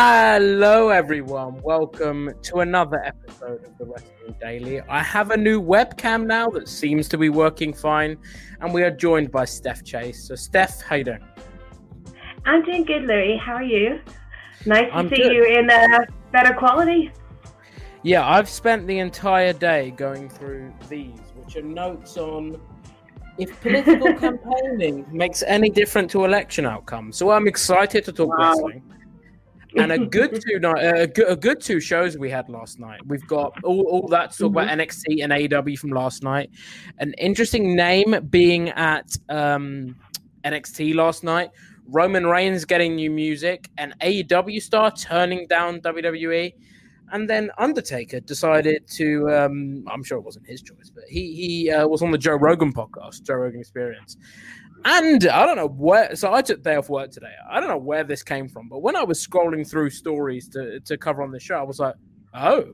Hello, everyone. Welcome to another episode of the Wrestling Daily. I have a new webcam now that seems to be working fine, and we are joined by Steph Chase. So, Steph, how you doing? I'm doing good, Louis. How are you? Nice to I'm see good. you in uh, better quality. Yeah, I've spent the entire day going through these, which are notes on if political campaigning makes any difference to election outcomes. So I'm excited to talk Wow. wrestling. And a good two night, a, good, a good two shows we had last night. We've got all, all that talk about NXT and AEW from last night. An interesting name being at um, NXT last night. Roman Reigns getting new music, an AEW star turning down WWE, and then Undertaker decided to. Um, I'm sure it wasn't his choice, but he he uh, was on the Joe Rogan podcast, Joe Rogan Experience. And I don't know where. So I took day off work today. I don't know where this came from, but when I was scrolling through stories to to cover on the show, I was like, oh,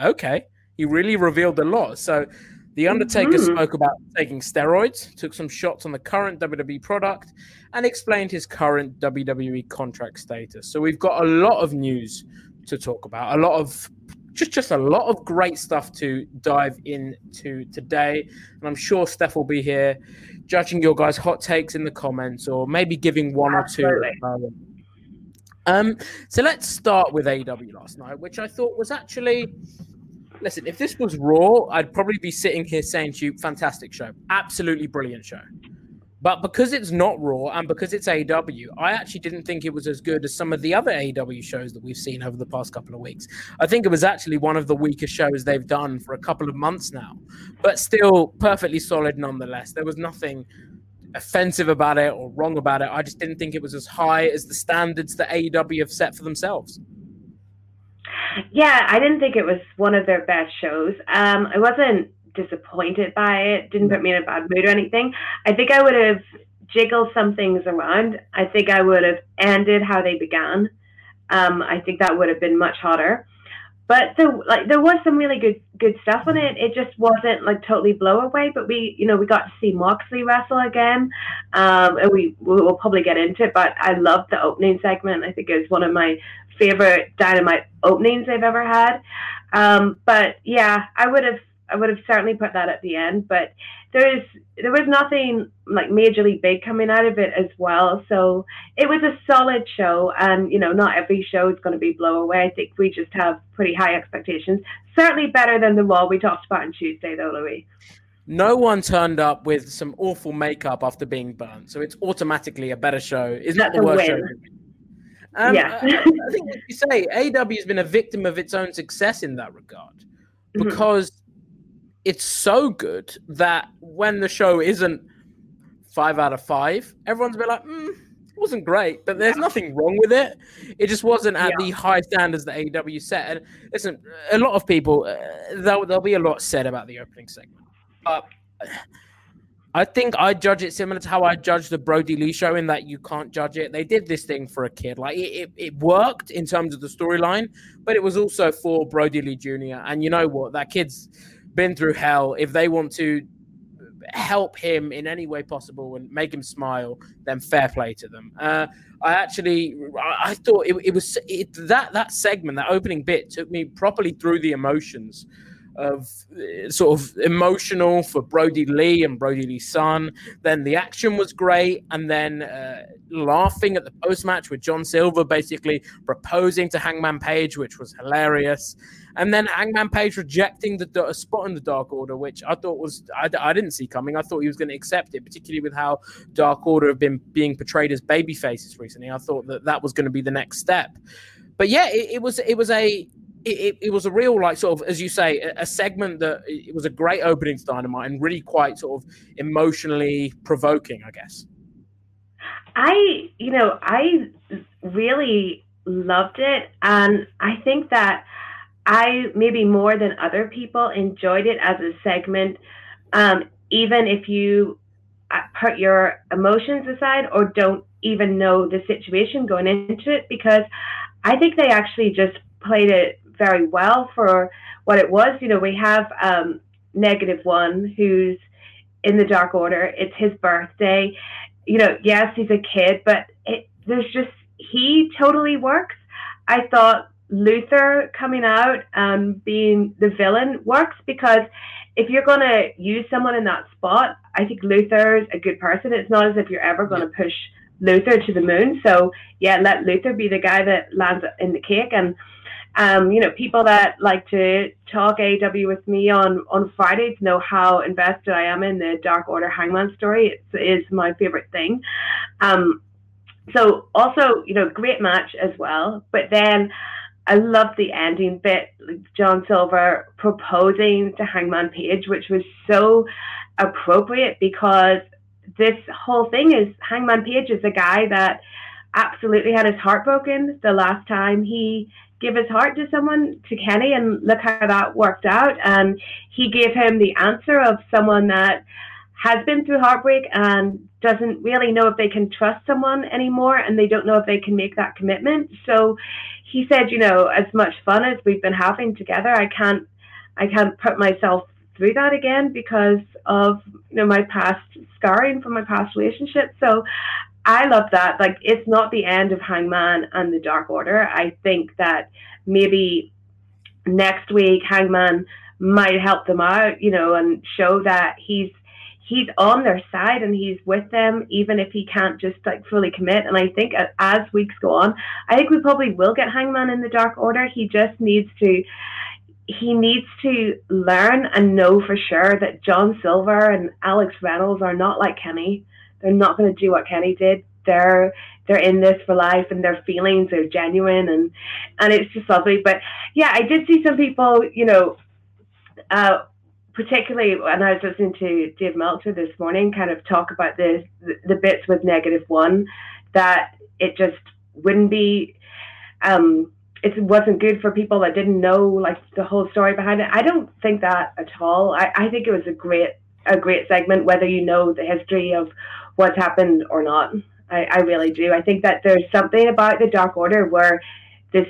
okay. He really revealed a lot. So the Undertaker Mhm. spoke about taking steroids, took some shots on the current WWE product, and explained his current WWE contract status. So we've got a lot of news to talk about, a lot of just just a lot of great stuff to dive into today. And I'm sure Steph will be here judging your guys' hot takes in the comments or maybe giving one Absolutely. or two. Um, so let's start with aw last night, which I thought was actually listen, if this was Raw, I'd probably be sitting here saying to you, fantastic show, absolutely brilliant show. But because it's not Raw and because it's AEW, I actually didn't think it was as good as some of the other AEW shows that we've seen over the past couple of weeks. I think it was actually one of the weaker shows they've done for a couple of months now, but still perfectly solid nonetheless. There was nothing offensive about it or wrong about it. I just didn't think it was as high as the standards that AEW have set for themselves. Yeah, I didn't think it was one of their best shows. Um, I wasn't disappointed by it. Didn't put me in a bad mood or anything. I think I would have jiggled some things around. I think I would have ended how they began. Um, I think that would have been much hotter. But there, like, there was some really good, good stuff on it. It just wasn't like totally blow away. But we, you know, we got to see Moxley wrestle again, um, and we we'll probably get into it. But I loved the opening segment. I think it was one of my favorite Dynamite openings I've ever had. Um, but yeah, I would have, I would have certainly put that at the end. But there is, there was nothing like majorly big coming out of it as well. So it was a solid show, and you know, not every show is going to be blow away. I think we just have pretty high expectations. Certainly better than the Raw we talked about on Tuesday, though, Louis. No one turned up with some awful makeup after being burnt, so it's automatically a better show. It's not the worst win. show. Um, Yeah. I, I think, you say, AW has been a victim of its own success in that regard Mhm. because it's so good that when the show isn't five out of five, everyone's been like, mm, it wasn't great, but there's nothing wrong with it. It just wasn't at the high standards that AW set. And listen, a lot of people, uh, there'll, there'll be a lot said about the opening segment, but I think I judge it similar to how I judge the Brodie Lee show in that you can't judge it. They did this thing for a kid. Like it, it, it worked in terms of the storyline, but it was also for Brodie Lee Jr. And you know what? That kid's been through hell. If they want to help him in any way possible and make him smile, then fair play to them. Uh, I actually, I, thought it, it was it, that that segment, that opening bit, took me properly through the emotions of uh, sort of emotional for Brodie Lee and Brodie Lee's son. Then the action was great, and then uh, laughing at the post match with John Silver basically proposing to Hangman Page, which was hilarious. And then Hangman Page rejecting the spot in the Dark Order, which I thought was I, I didn't see coming. I thought he was going to accept it, particularly with how Dark Order have been being portrayed as baby faces recently. I thought that that was going to be the next step. But yeah, it, it was it was a it, it, was a real like sort of as you say a, a, segment that it was a great opening to dynamite and really quite sort of emotionally provoking i guess. I you know i really loved it and i think that I maybe more than other people enjoyed it as a segment, um, even if you uh, put your emotions aside or don't even know the situation going into it, because I think they actually just played it very well for what it was. You know, we have um, negative one who's in the Dark Order. It's his birthday. You know, yes, he's a kid, but it, there's just he totally works. I thought Luther coming out and being the villain works because if you're going to use someone in that spot, I think Luther's a good person. It's not as if you're ever going to push Luther to the moon. So yeah, let Luther be the guy that lands in the cake. And um, you know, people that like to talk AW with me on on Fridays know how invested I am in the Dark Order Hangman story. It is my favorite thing. Um, so also, you know, great match as well. But then I love the ending bit, John Silver proposing to Hangman Page, which was so appropriate because this whole thing is Hangman Page is a guy that absolutely had his heart broken the last time he gave his heart to someone, to Kenny, and look how that worked out. And he gave him the answer of someone that has been through heartbreak and doesn't really know if they can trust someone anymore and they don't know if they can make that commitment. So he said, you know, as much fun as we've been having together, I can't, I can't put myself through that again because of you know my past scarring from my past relationship. So I love that. Like it's not the end of Hangman and the Dark Order. I think that maybe next week Hangman might help them out, you know, and show that he's he's on their side and he's with them, even if he can't just like fully commit. And I think as weeks go on, I think we probably will get Hangman in the Dark Order. He just needs to. He needs to learn and know for sure that John Silver and Alex Reynolds are not like Kenny. They're not going to do what Kenny did. They're they're in this for life and their feelings are genuine and and it's just lovely. But yeah, I did see some people, you know, uh, particularly when I was listening to Dave Meltzer this morning, kind of talk about the, the, bits with negative one, that it just wouldn't be, um, it wasn't good for people that didn't know like the whole story behind it. I don't think that at all. I, I think it was a great, a great segment, whether you know the history of what's happened or not. I, I really do. I think that there's something about the Dark Order where this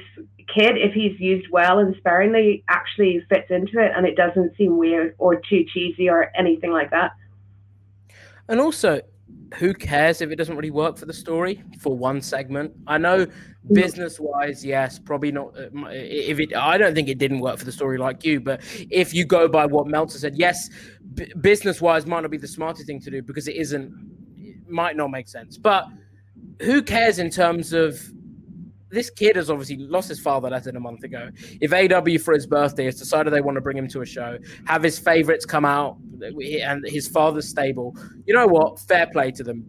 kid, if he's used well and sparingly, actually fits into it and it doesn't seem weird or too cheesy or anything like that. And also, who cares if it doesn't really work for the story for one segment? I know mm-hmm. business wise, yes, probably not. Uh, if it, I don't think it didn't work for the story like you, but if you go by what Meltzer said, yes, b- business wise might not be the smartest thing to do because it isn't, might not make sense. But who cares in terms of this kid has obviously lost his father less than a month ago. If AW for his birthday has decided they want to bring him to a show, have his favorites come out, and his father's stable, you know what? Fair play to them.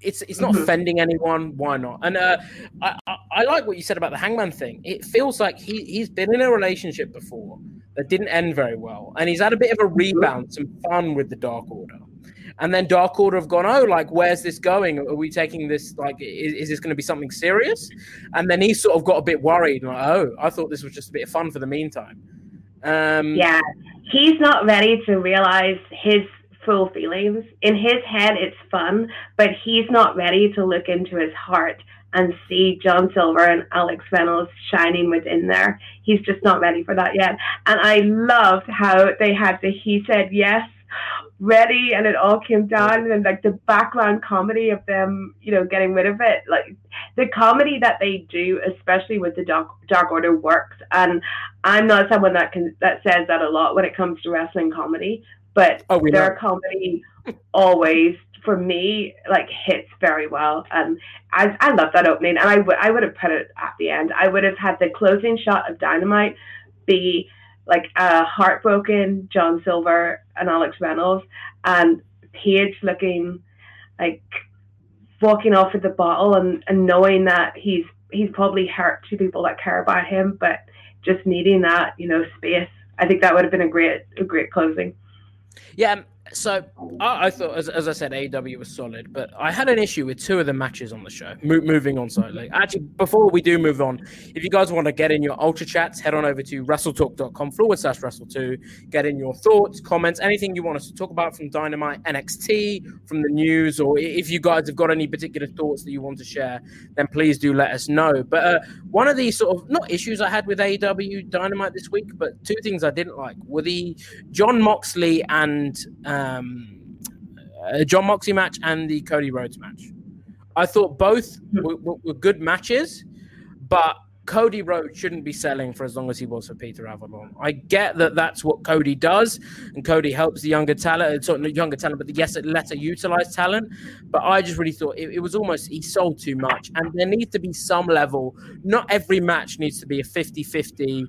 It's it's not mm-hmm. offending anyone. Why not? And uh, I, I, I like what you said about the Hangman thing. It feels like he he's been in a relationship before that didn't end very well, and he's had a bit of a mm-hmm. rebound, some fun with the Dark Order and then Dark Order have gone, oh, like where's this going? Are we taking this like is, is this going to be something serious? And then he sort of got a bit worried, like, oh, I thought this was just a bit of fun for the meantime. Um, yeah, he's not ready to realize his full feelings. In his head, it's fun, but he's not ready to look into his heart and see John Silver and Alex Reynolds shining within there. He's just not ready for that yet. And I loved how they had the he said yes ready and it all came down and then like the background comedy of them you know getting rid of it like the comedy that they do especially with the dark, dark order works. And i'm not someone that can that says that a lot when it comes to wrestling comedy but oh, their know. comedy always for me like hits very well. And I, I love that opening. And I would I would have put it at the end. I would have had the closing shot of dynamite be like a heartbroken John Silver and Alex Reynolds, and Page looking like walking off with the bottle and, and knowing that he's he's probably hurt two people that care about him, but just needing that you know space. I think that would have been a great a great closing. Yeah, so I, I, thought, as, as I said, AEW was solid, but I had an issue with two of the matches on the show. Mo- moving on slightly, actually, before we do move on, if you guys want to get in your ultra chats, head on over to wrestletalk.com forward slash wrestle2. Get in your thoughts, comments, anything you want us to talk about from Dynamite, NXT, from the news, or if you guys have got any particular thoughts that you want to share, then please do let us know. But uh, one of the sort of not issues I had with AEW Dynamite this week, but two things I didn't like were the Jon Moxley and um, uh, Jon Moxley match and the Cody Rhodes match. I thought both hmm. were, were, good matches, but Cody Rhodes shouldn't be selling for as long as he was for Peter Avalon. I get that that's what Cody does, and Cody helps the younger talent, uh, sort of younger talent, but the, yes, lesser utilized talent. But I just really thought it, it, was almost he sold too much, and there needs to be some level. Not every match needs to be a 50 50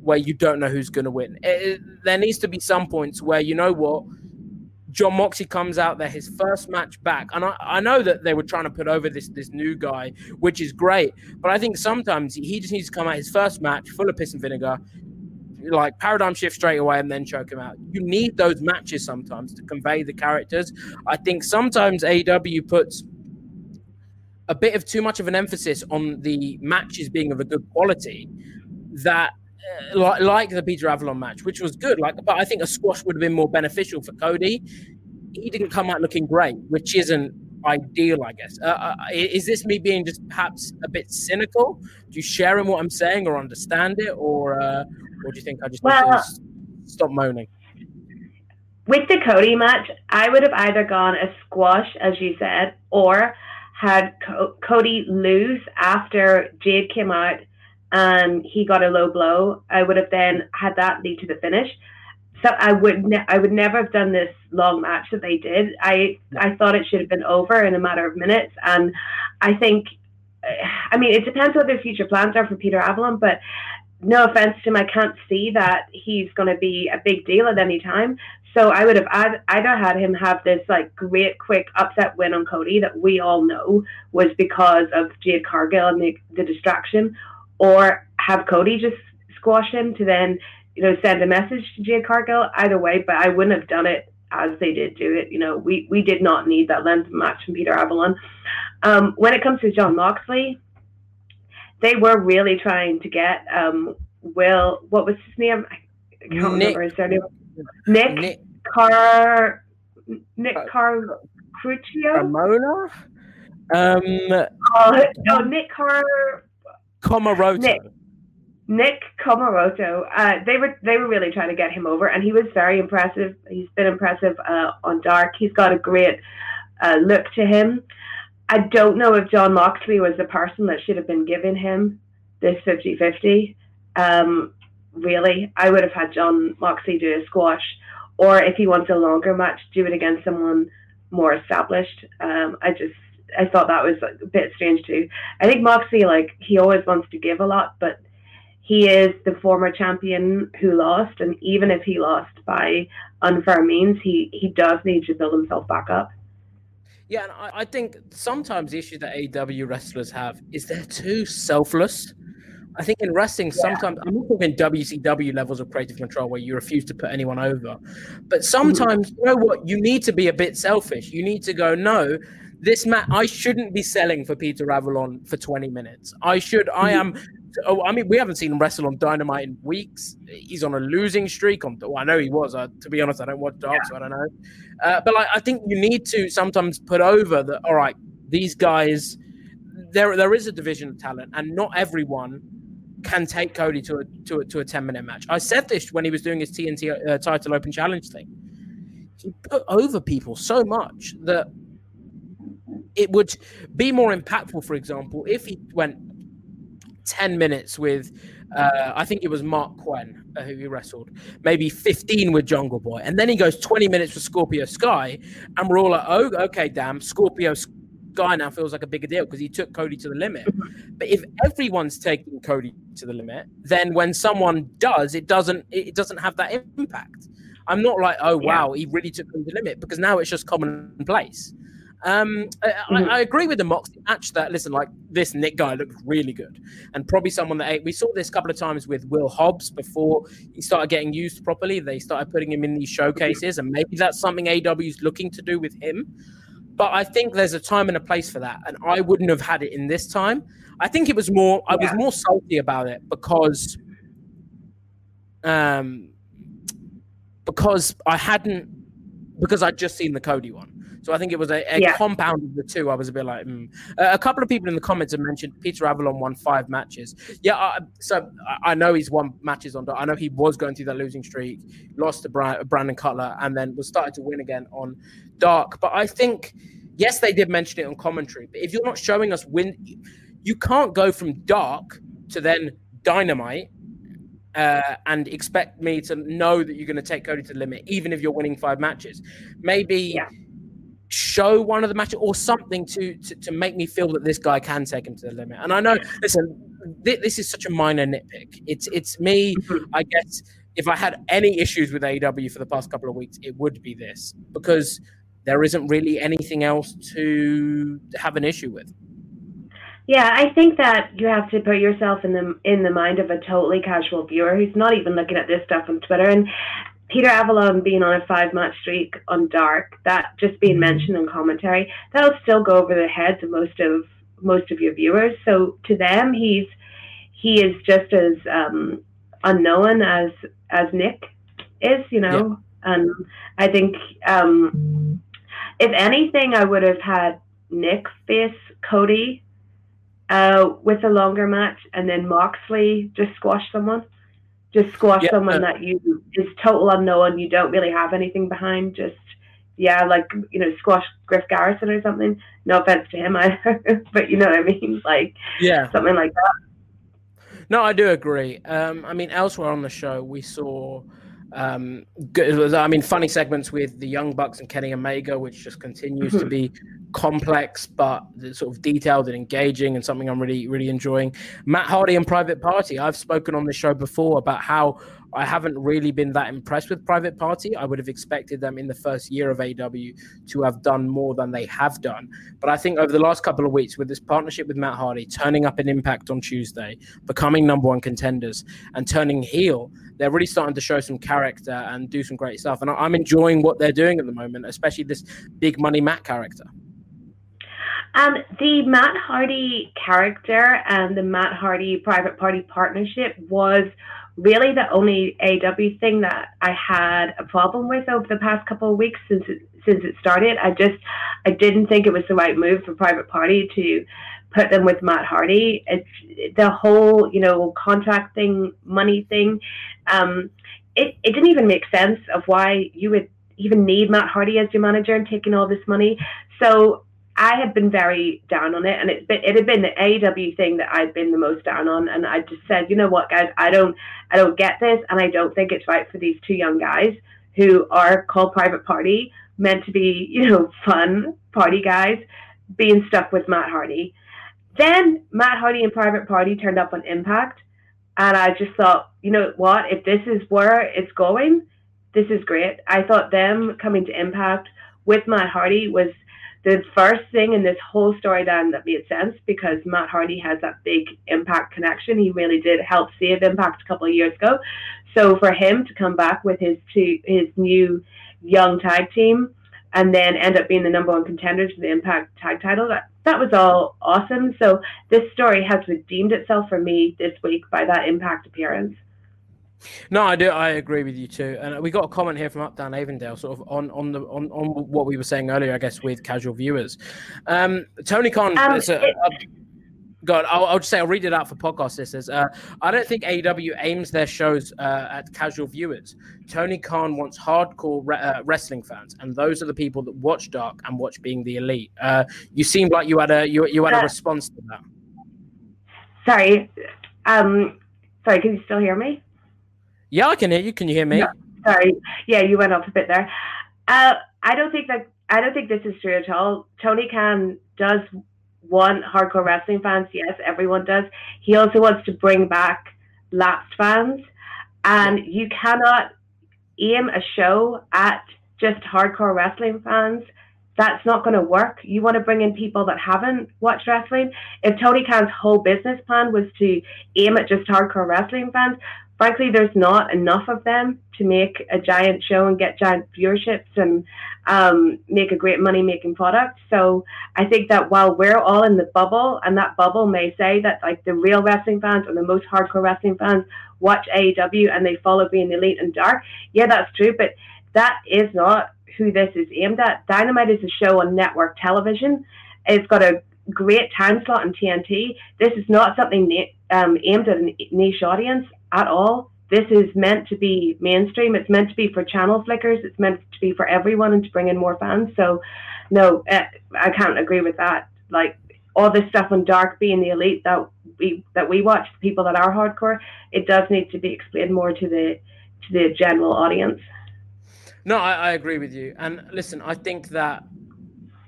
where you don't know who's going to win. It, there needs to be some points where you know what Jon Moxley comes out there, his first match back. And I, I know that they were trying to put over this this new guy, which is great. But I think sometimes he just needs to come out his first match full of piss and vinegar, like paradigm shift straight away and then choke him out. You need those matches sometimes to convey the characters. I think sometimes AEW puts a bit of too much of an emphasis on the matches being of a good quality that like, like the Peter Avalon match, which was good. Like, but I think a squash would have been more beneficial for Cody. He didn't come out looking great, which isn't ideal, I guess. Uh, uh, is this me being just perhaps a bit cynical? Do you share in what I'm saying or understand it, or uh, or do you think I just well, need to stop moaning? With the Cody match, I would have either gone a squash, as you said, or had Co- Cody lose after Jade came out and he got a low blow, I would have then had that lead to the finish. So I would ne- I would never have done this long match that they did. I I thought it should have been over in a matter of minutes, and I think, I mean, it depends what their future plans are for Peter Avalon, but no offense to him, I can't see that he's going to be a big deal at any time. So I would have either had him have this like great quick upset win on Cody that we all know was because of Jade Cargill and the, the distraction, or have Cody just squash him to then, you know, send a message to Cargill. Either way, but I wouldn't have done it as they did do it. You know, we, we did not need that length of match from Peter Avalon. Um, when it comes to Jon Moxley, they were really trying to get um, Will, what was his name? I can't Nick, remember his name. Nick, Nick Car Nick uh, Car Crucio? Ramona? Um, uh, no, Nick Car Comoroto. Nick, Nick Comoroto. Uh, they were they were really trying to get him over, and he was very impressive. He's been impressive uh, on Dark. He's got a great uh, look to him. I don't know if Jon Moxley was the person that should have been giving him this 50-50. Um, really, I would have had Jon Moxley do a squash, or if he wants a longer match, do it against someone more established. Um, I just I thought that was a bit strange too. I think Moxley, like he always wants to give a lot, but he is the former champion who lost, and even if he lost by unfair means, he he does need to build himself back up. Yeah, and I, I think sometimes the issue that AEW wrestlers have is they're too selfless. I think in wrestling, yeah. sometimes I'm not talking WCW levels of creative control where you refuse to put anyone over, but mm-hmm. sometimes you know what you need to be a bit selfish. You need to go, no, this match I shouldn't be selling for Peter Avalon for 20 minutes. I should. I am. Oh, I mean, we haven't seen him wrestle on Dynamite in weeks. He's on a losing streak. On, well, I know he was. Uh, to be honest, I don't watch Dark, yeah. so I don't know. Uh, but like, I think you need to sometimes put over that. All right, these guys. There, there is a division of talent, and not everyone can take Cody to a to a, to a 10 minute match. I said this when he was doing his TNT uh, title open challenge thing he put over people so much that it would be more impactful. For example, if he went ten minutes with, uh, I think it was Marq Quen uh, who he wrestled, maybe fifteen with Jungle Boy, and then he goes twenty minutes with Scorpio Sky, and we're all like, oh, okay, damn, Scorpio Sky now feels like a bigger deal because he took Cody to the limit. But if everyone's taking Cody to the limit, then when someone does, it doesn't it doesn't have that impact. I'm not like, oh wow, yeah. he really took him to the limit because now it's just commonplace. Um, I, mm-hmm. I, I, agree with the Moxley match that listen, like this Nick guy looked really good, and probably someone that we saw this a couple of times with Will Hobbs before he started getting used properly. They started putting him in these showcases, and maybe that's something AW is looking to do with him. But I think there's a time and a place for that, and I wouldn't have had it in this time. I think it was more. I was more salty about it because, um, because I hadn't because I'd just seen the Cody one. So I think it was a, a yeah. compound of the two. I was a bit like, mm. uh, a couple of people in the comments have mentioned Peter Avalon won five matches. Yeah, I, so I know he's won matches on. Dark. I know he was going through that losing streak, lost to Brandon Cutler, and then was started to win again on Dark. But I think, yes, they did mention it on commentary. But if you're not showing us win, you can't go from Dark to then Dynamite uh, and expect me to know that you're going to take Cody to the limit, even if you're winning five matches. Maybe yeah show one of the matches or something to, to, to make me feel that this guy can take him to the limit. And I know, listen, th- this is such a minor nitpick. It's it's me. Mm-hmm. I guess if I had any issues with AEW for the past couple of weeks, it would be this because there isn't really anything else to have an issue with. Yeah, I think that you have to put yourself in the in the mind of a totally casual viewer who's not even looking at this stuff on Twitter. And Peter Avalon being on a five match streak on Dark, that just being mm-hmm. mentioned in commentary, that'll still go over the heads of most of most of your viewers. So to them, he's he is just as um, unknown as as Nick is, you know. Yeah. And I think um, if anything, I would have had Nick face Cody uh, with a longer match, and then Moxley just squash someone just squash yeah, someone that you is total unknown. You don't really have anything behind. Just yeah, like you know, squash Griff Garrison or something. No offense to him, I, but you know what I mean. Like yeah, something like that. No, I do agree. Um, I mean, elsewhere on the show, we saw um, good, I mean, funny segments with the Young Bucks and Kenny Omega, which just continues to mm-hmm. be complex but sort of detailed and engaging, and something I'm really, really enjoying. Matt Hardy and Private Party. I've spoken on the show before about how I haven't really been that impressed with Private Party. I would have expected them in the first year of AW to have done more than they have done. But I think over the last couple of weeks, with this partnership with Matt Hardy, turning up an impact on Tuesday, becoming number one contenders, and turning heel, they're really starting to show some character and do some great stuff. And I'm enjoying what they're doing at the moment, especially this big money Matt character. Um, the Matt Hardy character and the Matt Hardy private party partnership was really the only AW thing that I had a problem with over the past couple of weeks since it, since it started. I just I didn't think it was the right move for Private Party to put them with Matt Hardy. It's the whole you know contract thing, money thing. Um, it it didn't even make sense of why you would even need Matt Hardy as your manager and taking all this money. So I had been very down on it, and it it had been the AEW thing that I'd been the most down on, and I just said, you know what, guys, I don't I don't get this, and I don't think it's right for these two young guys who are called Private Party, meant to be you know fun party guys, being stuck with Matt Hardy. Then Matt Hardy and Private Party turned up on Impact, and I just thought, you know what, if this is where it's going, this is great. I thought them coming to Impact with Matt Hardy was the first thing in this whole story then that made sense because Matt Hardy has that big impact connection. He really did help save Impact a couple of years ago. So for him to come back with his two his new young tag team and then end up being the number one contender for the Impact tag title, that that was all awesome. So this story has redeemed itself for me this week by that Impact appearance. No, I do. I agree with you too. And we got a comment here from Up Down Avondale, sort of on on the on, on what we were saying earlier, I guess, with casual viewers. Um, Tony Khan. Um, it, God, I'll, I'll, just say I'll read it out for podcast listeners. Uh, I don't think AEW aims their shows uh, at casual viewers. Tony Khan wants hardcore re- uh, wrestling fans, and those are the people that watch Dark and watch Being the Elite. Uh, you seemed like you had a you, you had a uh, response to that. Sorry, um, sorry. Can you still hear me? Yeah, I can hear you. Can you hear me? sorry. Yeah, you went off a bit there. Uh, I don't think that I don't think this is true at all. Tony Khan does want hardcore wrestling fans. Yes, everyone does. He also wants to bring back lapsed fans, and you cannot aim a show at just hardcore wrestling fans. That's not going to work. You want to bring in people that haven't watched wrestling. If Tony Khan's whole business plan was to aim at just hardcore wrestling fans, frankly, there's not enough of them to make a giant show and get giant viewerships and um, make a great money making product. So I think that while we're all in the bubble, and that bubble may say that like the real wrestling fans or the most hardcore wrestling fans watch AEW and they follow being elite and dark, yeah, that's true, but that is not who this is aimed at. Dynamite is a show on network television. It's got a great time slot on TNT. This is not something um, aimed at a niche audience at all. This is meant to be mainstream. It's meant to be for channel flickers. It's meant to be for everyone and to bring in more fans. So, no, uh, I can't agree with that. Like all this stuff on Dark being the elite that we that we watch, people that are hardcore, it does need to be explained more to the to the general audience. No, I, I agree with you. And listen, I think that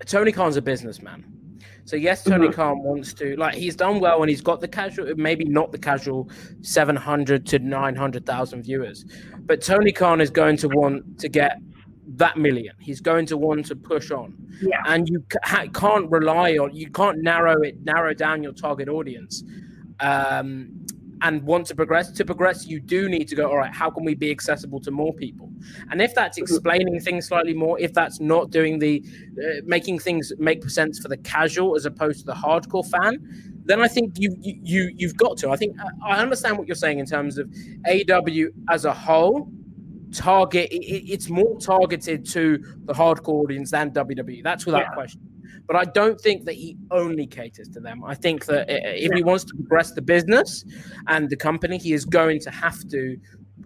Tony Khan's a businessman so yes, Tony. Khan wants to like he's done well and he's got the casual, maybe not the casual, seven hundred to nine hundred thousand viewers, but Tony Khan is going to want to get that million. He's going to want to push on, yeah. and you ca- can't rely on you can't narrow it narrow down your target audience. Um, and want to progress to progress you do need to go all right how can we be accessible to more people? And if that's explaining things slightly more if that's not doing the uh, making things make sense for the casual as opposed to the hardcore fan then i think you you you've got to. I think i understand what you're saying in terms of aw as a whole target it, it's more targeted to the hardcore audience than wwe that's without yeah. question but I don't think that he only caters to them. I think that if he wants to progress the business and the company, he is going to have to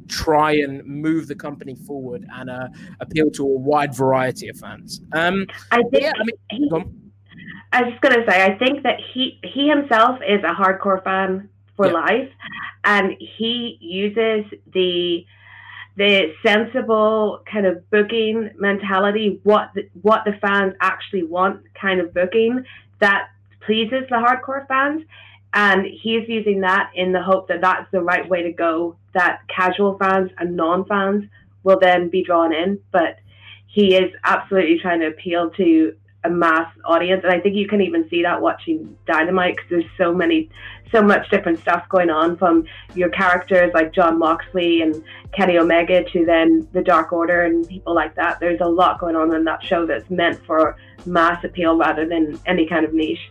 try and move the company forward and uh, appeal to a wide variety of fans. Um, I think. Yeah, I, mean, he, I was just gonna say, I think that he he himself is a hardcore fan for yeah. life, and he uses the the sensible kind of booking mentality, what the, what the fans actually want kind of booking that pleases the hardcore fans. And he's using that in the hope that that's the right way to go, that casual fans and non fans will then be drawn in. But he is absolutely trying to appeal to a mass audience. And I think you can even see that watching Dynamite because there's so many so much different stuff going on from your characters like Jon Moxley and Kenny Omega to then the Dark Order and people like that. There's a lot going on in that show that's meant for mass appeal rather than any kind of niche.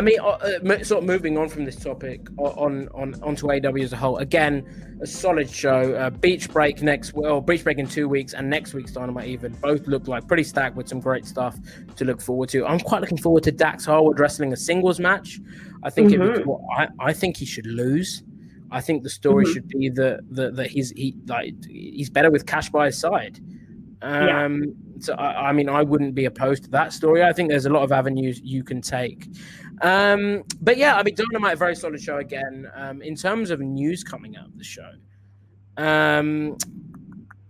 I mean, uh, uh, sort of moving on from this topic on on onto AW as a whole. Again, a solid show. Uh, Beach Break next, well, Beach Break in two weeks, and next week's Dynamite even both look like pretty stacked with some great stuff to look forward to. I'm quite looking forward to Dax Harwood wrestling a singles match. I think mm-hmm. I, I think he should lose. I think the story mm-hmm. should be that that, that he's he like he's better with Cash by his side. Um, yeah. So I, I, mean, I wouldn't be opposed to that story. I think there's a lot of avenues you can take. Um, but yeah, I mean, Dynamite, very solid show again. Um, in terms of news coming out of the show, um,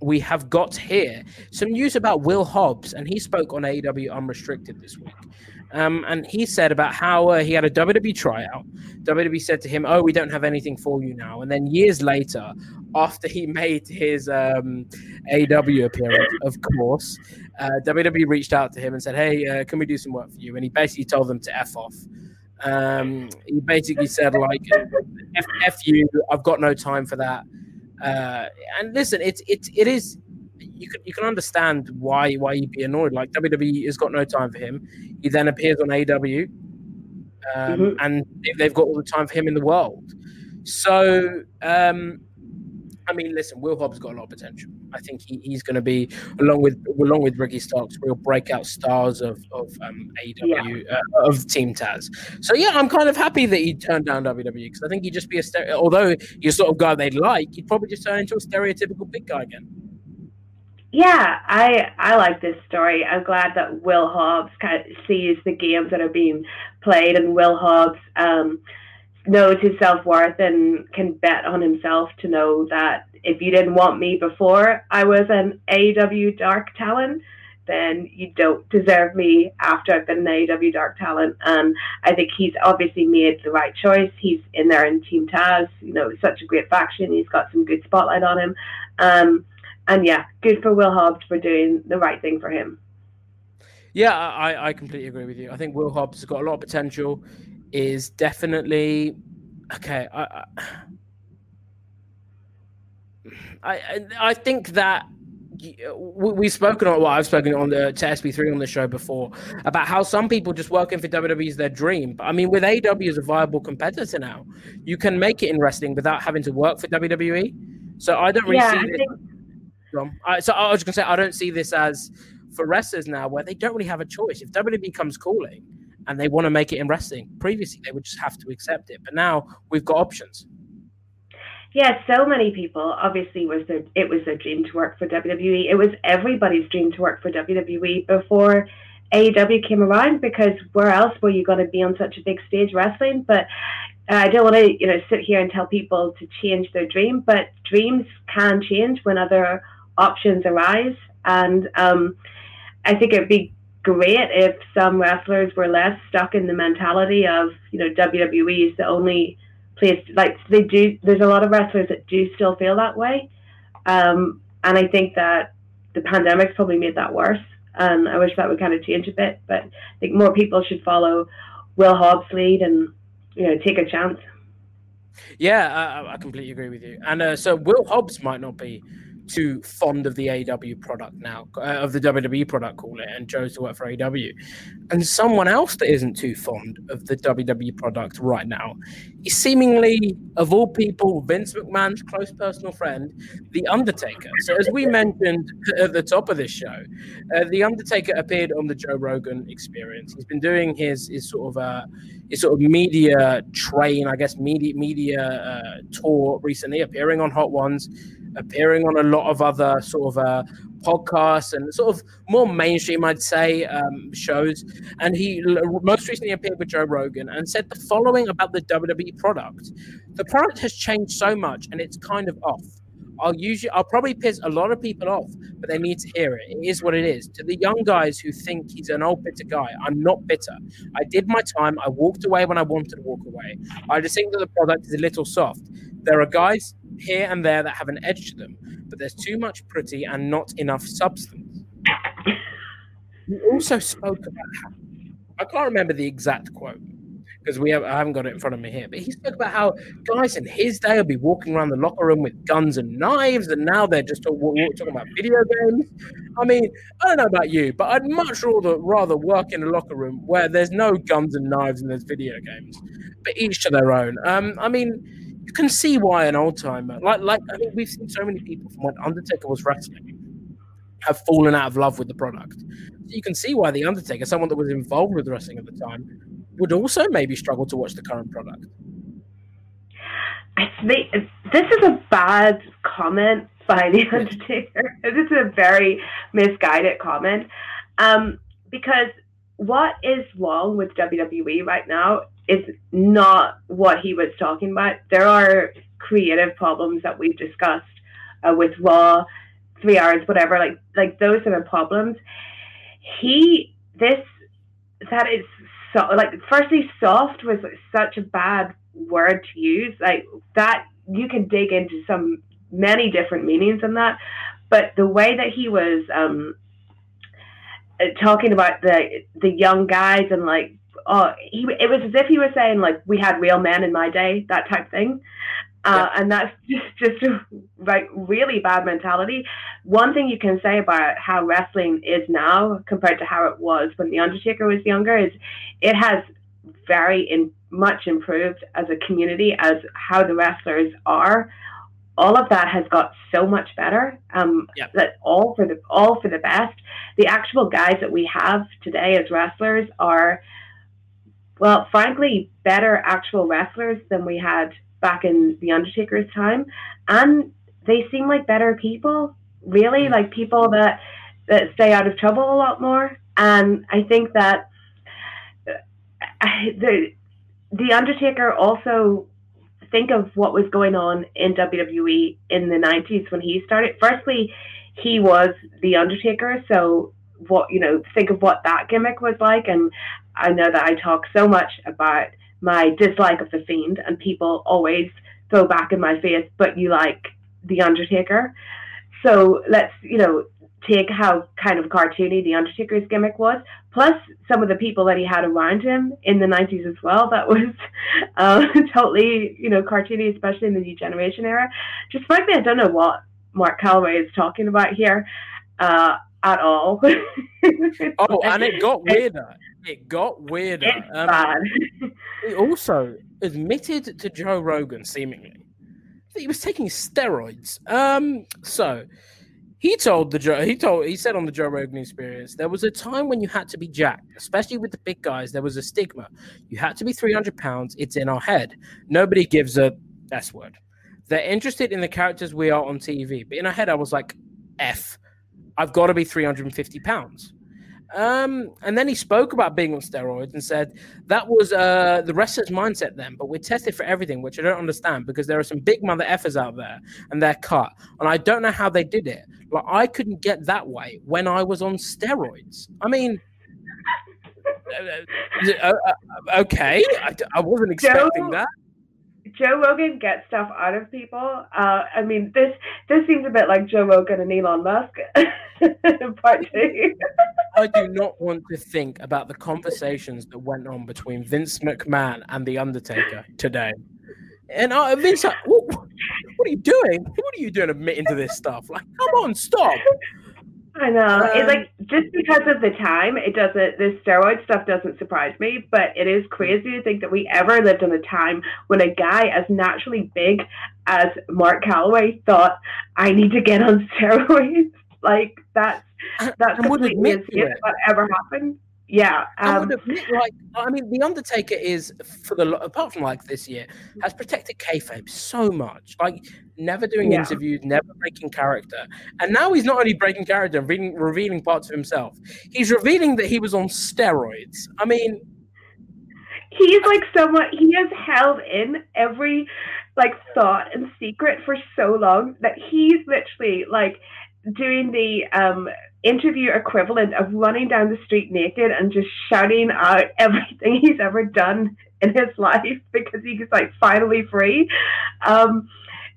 we have got here some news about Will Hobbs, and he spoke on AEW Unrestricted this week. Um, and he said about how uh, he had a WWE tryout. WWE said to him, "Oh, we don't have anything for you now." And then years later, after he made his um, AW appearance, of course, uh, WWE reached out to him and said, "Hey, uh, can we do some work for you?" And he basically told them to f off. Um, he basically said, "Like, f, f you, I've got no time for that." Uh, and listen, it's it's it is you can you can understand why why he'd be annoyed. Like WWE has got no time for him. He then appears on AW, um, mm-hmm. and they've got all the time for him in the world. So um, I mean, listen, Will Hobbs got a lot of potential. I think he, he's going to be along with along with Ricky Starks, real breakout stars of of um, AEW yeah. uh, of Team Taz. So yeah, I'm kind of happy that he turned down WWE because I think he'd just be a stereo. Although you're sort of guy they'd like, he'd probably just turn into a stereotypical big guy again. Yeah, I I like this story. I'm glad that Will Hobbs kind of sees the games that are being played, and Will Hobbs um, knows his self worth and can bet on himself to know that if you didn't want me before I was an AEW Dark Talent, then you don't deserve me after I've been an AEW Dark Talent. And I think he's obviously made the right choice. He's in there in Team Taz, you know, such a great faction. He's got some good spotlight on him. Um, and yeah, good for Will Hobbs for doing the right thing for him. Yeah, I, I completely agree with you. I think Will Hobbs has got a lot of potential is definitely okay. I, I, I think that we've spoken on well i've spoken on the to sp3 on the show before about how some people just working for wwe is their dream. But i mean with aw as a viable competitor now you can make it in wrestling without having to work for wwe so i don't really yeah, see this think... I, so i was going to say i don't see this as for wrestlers now where they don't really have a choice. If wwe comes calling and they want to make it in wrestling. Previously, they would just have to accept it, but now we've got options. Yeah, so many people obviously was their it was their dream to work for WWE. It was everybody's dream to work for WWE before AEW came around because where else were you going to be on such a big stage wrestling? But I don't want to you know sit here and tell people to change their dream, but dreams can change when other options arise, and um, I think it'd be great if some wrestlers were less stuck in the mentality of you know WWE is the only place like they do there's a lot of wrestlers that do still feel that way. Um, and I think that the pandemic's probably made that worse. And I wish that would kind of change a bit but I think more people should follow Will Hobbs lead and you know take a chance. Yeah I, I completely agree with you. And uh, so Will Hobbs might not be too fond of the AW product now, uh, of the WWE product, call it, and chose to work for AW. And someone else that isn't too fond of the WWE product right now is seemingly, of all people, Vince McMahon's close personal friend, The Undertaker. So, as we mentioned at the top of this show, uh, The Undertaker appeared on the Joe Rogan Experience. He's been doing his his sort of uh, his sort of media train, I guess, media media uh, tour recently, appearing on Hot Ones appearing on a lot of other sort of uh, podcasts and sort of more mainstream, I'd say, um, shows. And he most recently appeared with Joe Rogan and said the following about the WWE product: the product has changed so much, and it's kind of off. I'll usually I'll probably piss a lot of people off, but they need to hear it. It is what it is. To the young guys who think he's an old bitter guy, I'm not bitter. I did my time. I walked away when I wanted to walk away. I just think that the product is a little soft. There are guys here and there that have an edge to them, but there's too much pretty and not enough substance. He also spoke about I can't remember the exact quote because we have, I haven't got it in front of me here, but he spoke about how guys in his day would be walking around the locker room with guns and knives, and now they're just talking about video games. I mean, I don't know about you, but I'd much rather rather work in a locker room where there's no guns and knives and there's video games, but each to their own. Um, I mean you can see why an old timer, like like I mean, we've seen so many people from when Undertaker was wrestling, have fallen out of love with the product. You can see why the Undertaker, someone that was involved with wrestling at the time, would also maybe struggle to watch the current product. This is a bad comment by the Undertaker. this is a very misguided comment, um, because what is wrong with WWE right now is not what he was talking about. There are creative problems that we've discussed uh, with Raw, three hours, whatever. Like like those are the problems. He this that is so like firstly soft was like, such a bad word to use. Like that you can dig into some many different meanings in that. But the way that he was um, talking about the the young guys and like oh, he, it was as if he was saying like we had real men in my day, that type thing. Uh, yeah. And that's just, just a like really bad mentality. One thing you can say about how wrestling is now compared to how it was when the Undertaker was younger is it has very in, much improved as a community as how the wrestlers are. All of that has got so much better. Um, yeah. That all for the all for the best. The actual guys that we have today as wrestlers are well, frankly, better actual wrestlers than we had back in the Undertaker's time, and they seem like better people. Really, mm. like people that that stay out of trouble a lot more. And I think that uh, the the Undertaker also think of what was going on in WWE in the 90s when he started. Firstly, he was the Undertaker, so what you know, think of what that gimmick was like and I know that I talk so much about my dislike of the Fiend, and people always throw back in my face, but you like the Undertaker. So let's, you know, take how kind of cartoony the Undertaker's gimmick was, plus some of the people that he had around him in the 90s as well. That was uh, totally, you know, cartoony, especially in the New Generation era. Just frankly, I don't know what Mark Calaway is talking about here uh, at all. oh, and it got weirder. It got weirder. It's um, bad. he also admitted to Joe Rogan, seemingly, that he was taking steroids. Um, so he told the Joe he told he said on the Joe Rogan experience there was a time when you had to be jacked, especially with the big guys. There was a stigma. You had to be 300 pounds. It's in our head. Nobody gives a S word. They're interested in the characters we are on TV, but in our head, I was like, F. I've got to be 350 pounds. Um, and then he spoke about being on steroids and said that was uh, the wrestler's mindset then, but we're tested for everything, which I don't understand because there are some big mother effers out there and they're cut. And I don't know how they did it. Like, I couldn't get that way when I was on steroids. I mean, uh, uh, uh, okay, I, I wasn't expecting Joe, that. Joe Rogan gets stuff out of people. Uh, I mean, this this seems a bit like Joe Rogan and Elon Musk. part two. I do not want to think about the conversations that went on between Vince McMahon and The Undertaker today. And uh, Vince, what, what are you doing? What are you doing admitting to this stuff? Like, come on, stop. I know. Um, it's like just because of the time, it doesn't. This steroid stuff doesn't surprise me, but it is crazy to think that we ever lived in a time when a guy as naturally big as Mark Calaway thought, "I need to get on steroids." Like that's that's completely insane. That ever happened. Yeah, um, I would admit, like, I mean, the Undertaker is for the apart from like this year has protected kayfabe so much, like never doing Yeah. interviews, never breaking character, and now he's not only breaking character, revealing, revealing parts of himself. He's revealing that he was on steroids. I mean, he's like someone he has held in every like thought and secret for so long that he's literally like doing the um interview equivalent of running down the street naked and just shouting out everything he's ever done in his life because he's like finally free. Um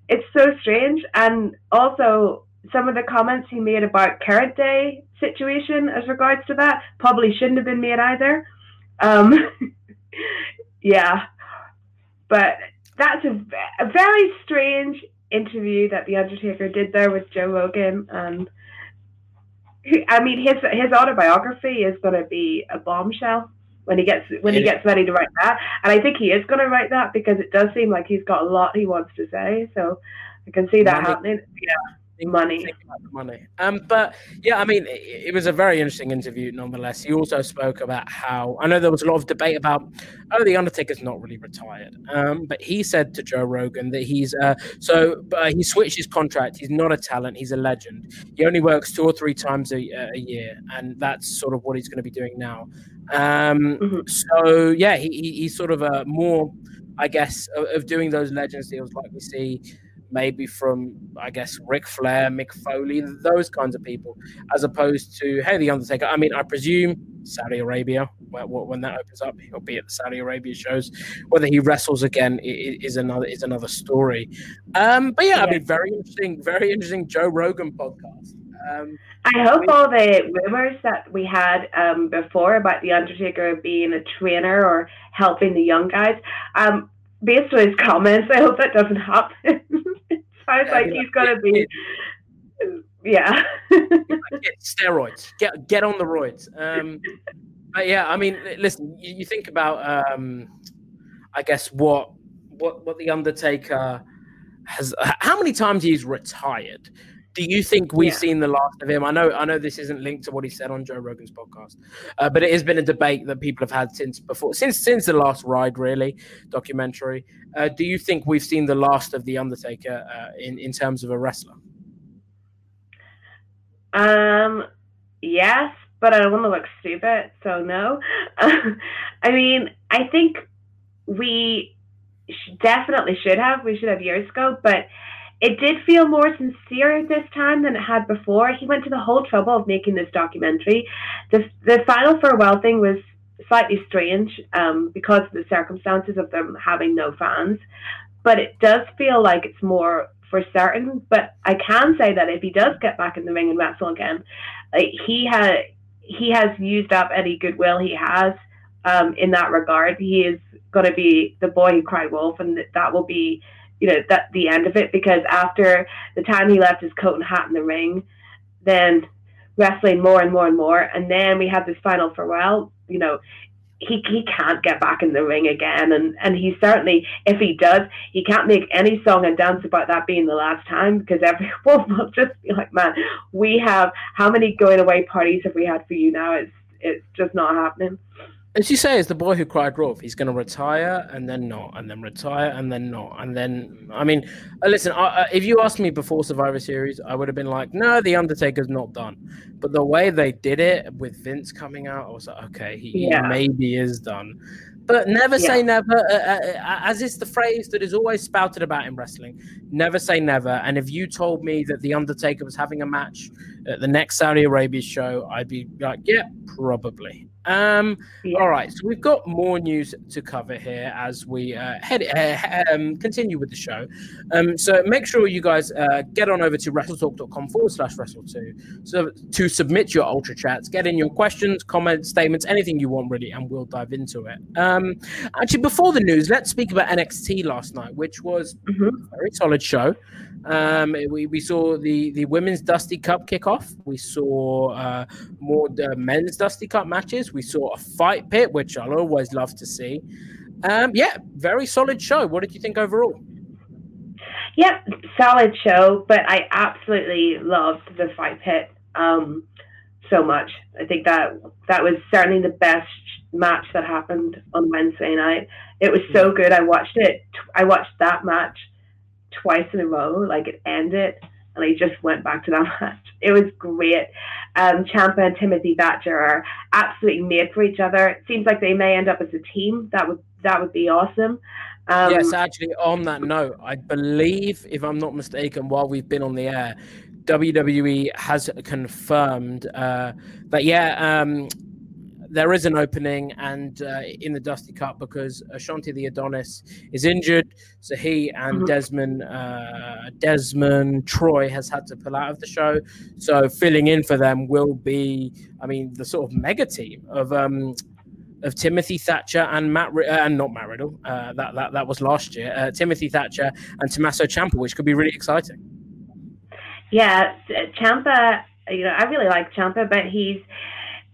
it's so strange. And also some of the comments he made about current day situation as regards to that probably shouldn't have been made either. Um yeah, but that's a, a very strange interview that the Undertaker did there with Joe Rogan, and he- I mean his his autobiography is going to be a bombshell when he gets when he It- gets ready to write that, and I think he is going to write that because it does seem like he's got a lot he wants to say, so I can see that happening. Yeah, money. the money. Um, but yeah, I mean, it, it was a very interesting interview, nonetheless. He also spoke about how I know there was a lot of debate about, oh, the Undertaker's not really retired. Um, but he said to Joe Rogan that he's uh, so uh, he switched his contract. He's not a talent. He's a legend. He only works two or three times a, a year, and that's sort of what he's going to be doing now. Um, Mhm. So yeah, he, he, he's sort of a more, I guess, of, of doing those legends deals like we see maybe from I guess Ric Flair, Mick Foley, those kinds of people, as opposed to hey, the Undertaker. I mean, I presume Saudi Arabia, when that opens up, he'll be at the Saudi Arabia shows. Whether he wrestles again is another is another story. Um, but yeah, I mean, very interesting, very interesting Joe Rogan podcast. Um, I hope all the rumors that we had um, before about the Undertaker being a trainer or helping the young guys, um, based on his comments, I hope that doesn't happen. it sounds like he's going to be, yeah. get steroids. Get get on the roids. Um, but yeah, I mean, listen. You, you think about, um, I guess what what what the Undertaker has. How many times he's retired? Do you think we've Yeah. seen the last of him? I know, I know this isn't linked to what he said on Joe Rogan's podcast, uh, but it has been a debate that people have had since before, since since the last ride, really documentary. Uh, do you think we've seen the last of the Undertaker uh, in in terms of a wrestler? Um, yes, but I don't want to look stupid, so no. I mean, I think we definitely should have. We should have years ago, but it did feel more sincere this time than it had before. He went to the whole trouble of making this documentary. The the final farewell thing was slightly strange um, because of the circumstances of them having no fans, but it does feel like it's more for certain. But I can say that if he does get back in the ring and wrestle again, like he had he has used up any goodwill he has um, in that regard. He is going to be the boy who cried wolf, and that, that will be you know that the end of it because after the time he left his coat and hat in the ring, then wrestling more and more and more, and then we had this final farewell. You know, he he can't get back in the ring again, and and he certainly, if he does, he can't make any song and dance about that being the last time because everyone will just be like, man, we have how many going away parties have we had for you now? It's it's just not happening. As you say, it's the boy who cried wolf. He's going to retire and then not, and then retire and then not, and then. I mean, uh, listen. I, if you asked me before Survivor Series, I would have been like, "No, the Undertaker's not done." But the way they did it with Vince coming out, I was like, "Okay, he, he Yeah. maybe is done." But never say Yeah. never, uh, uh, as is the phrase that is always spouted about in wrestling. Never say never. And if you told me that the Undertaker was having a match at the next Saudi Arabia show, I'd be like, "Yeah, probably." Um, Yeah. all right, so we've got more news to cover here as we uh, head uh, um, continue with the show. Um, so make sure you guys uh, get on over to wrestletalk.com forward slash wrestle2 so to submit your ultra chats, get in your questions, comments, statements, anything you want really, and we'll dive into it. Um, actually, before the news, let's speak about NXT last night, which was Mhm. a very solid show. Um, we, we saw the, the women's Dusty Cup kickoff. We saw uh, more uh, men's Dusty Cup matches. We saw a fight pit, which I'll always love to see. Um, yeah, very solid show. What did you think overall? Yep, solid show, but I absolutely loved the fight pit. Um, so much. I think that that was certainly the best match that happened on Wednesday night. It was so good. I watched it. I watched that match twice in a row. Like it ended, and I just went back to that match. It was great. Um, Ciampa and Timothy Thatcher are absolutely made for each other. It seems like they may end up as a team. That would that would be awesome. Um, yes, actually, on that note, I believe, if I'm not mistaken, while we've been on the air, WWE has confirmed uh, that yeah, um, there is an opening and uh, in the Dusty Cup because Ashante the Adonis is injured, so he and mm-hmm. Desmond uh, Desmond Troy has had to pull out of the show. So filling in for them will be, I mean, the sort of mega team of um, of Timothy Thatcher and Matt uh, and not Matt Riddle. Uh, that that that was last year. Uh, Timothy Thatcher and Tommaso Ciampa, which could be really exciting. Yeah, Ciampa. You know, I really like Ciampa, but he's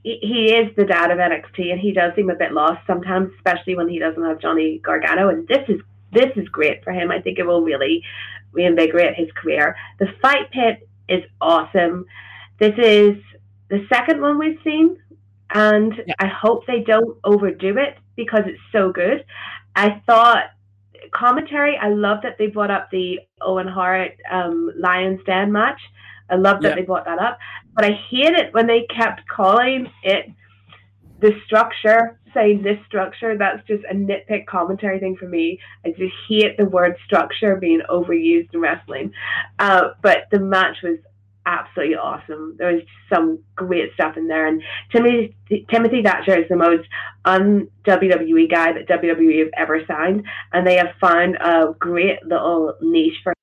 he is the dad of NXT, and he does seem a bit lost sometimes, especially when he doesn't have Johnny Gargano. And this is this is great for him. I think it will really reinvigorate his career. The fight pit is awesome. This is the second one we've seen, and yeah. I hope they don't overdo it because it's so good. I thought commentary. I love that they brought up the Owen Hart um, Lions Den match. I love that yeah. they brought that up. But I hate it when they kept calling it the structure, saying this structure. That's just a nitpick commentary thing for me. I just hate the word structure being overused in wrestling. Uh, but the match was absolutely awesome. There was some great stuff in there. And Timothy, Timothy Thatcher is the most un WWE guy that WWE have ever signed. And they have found a great little niche for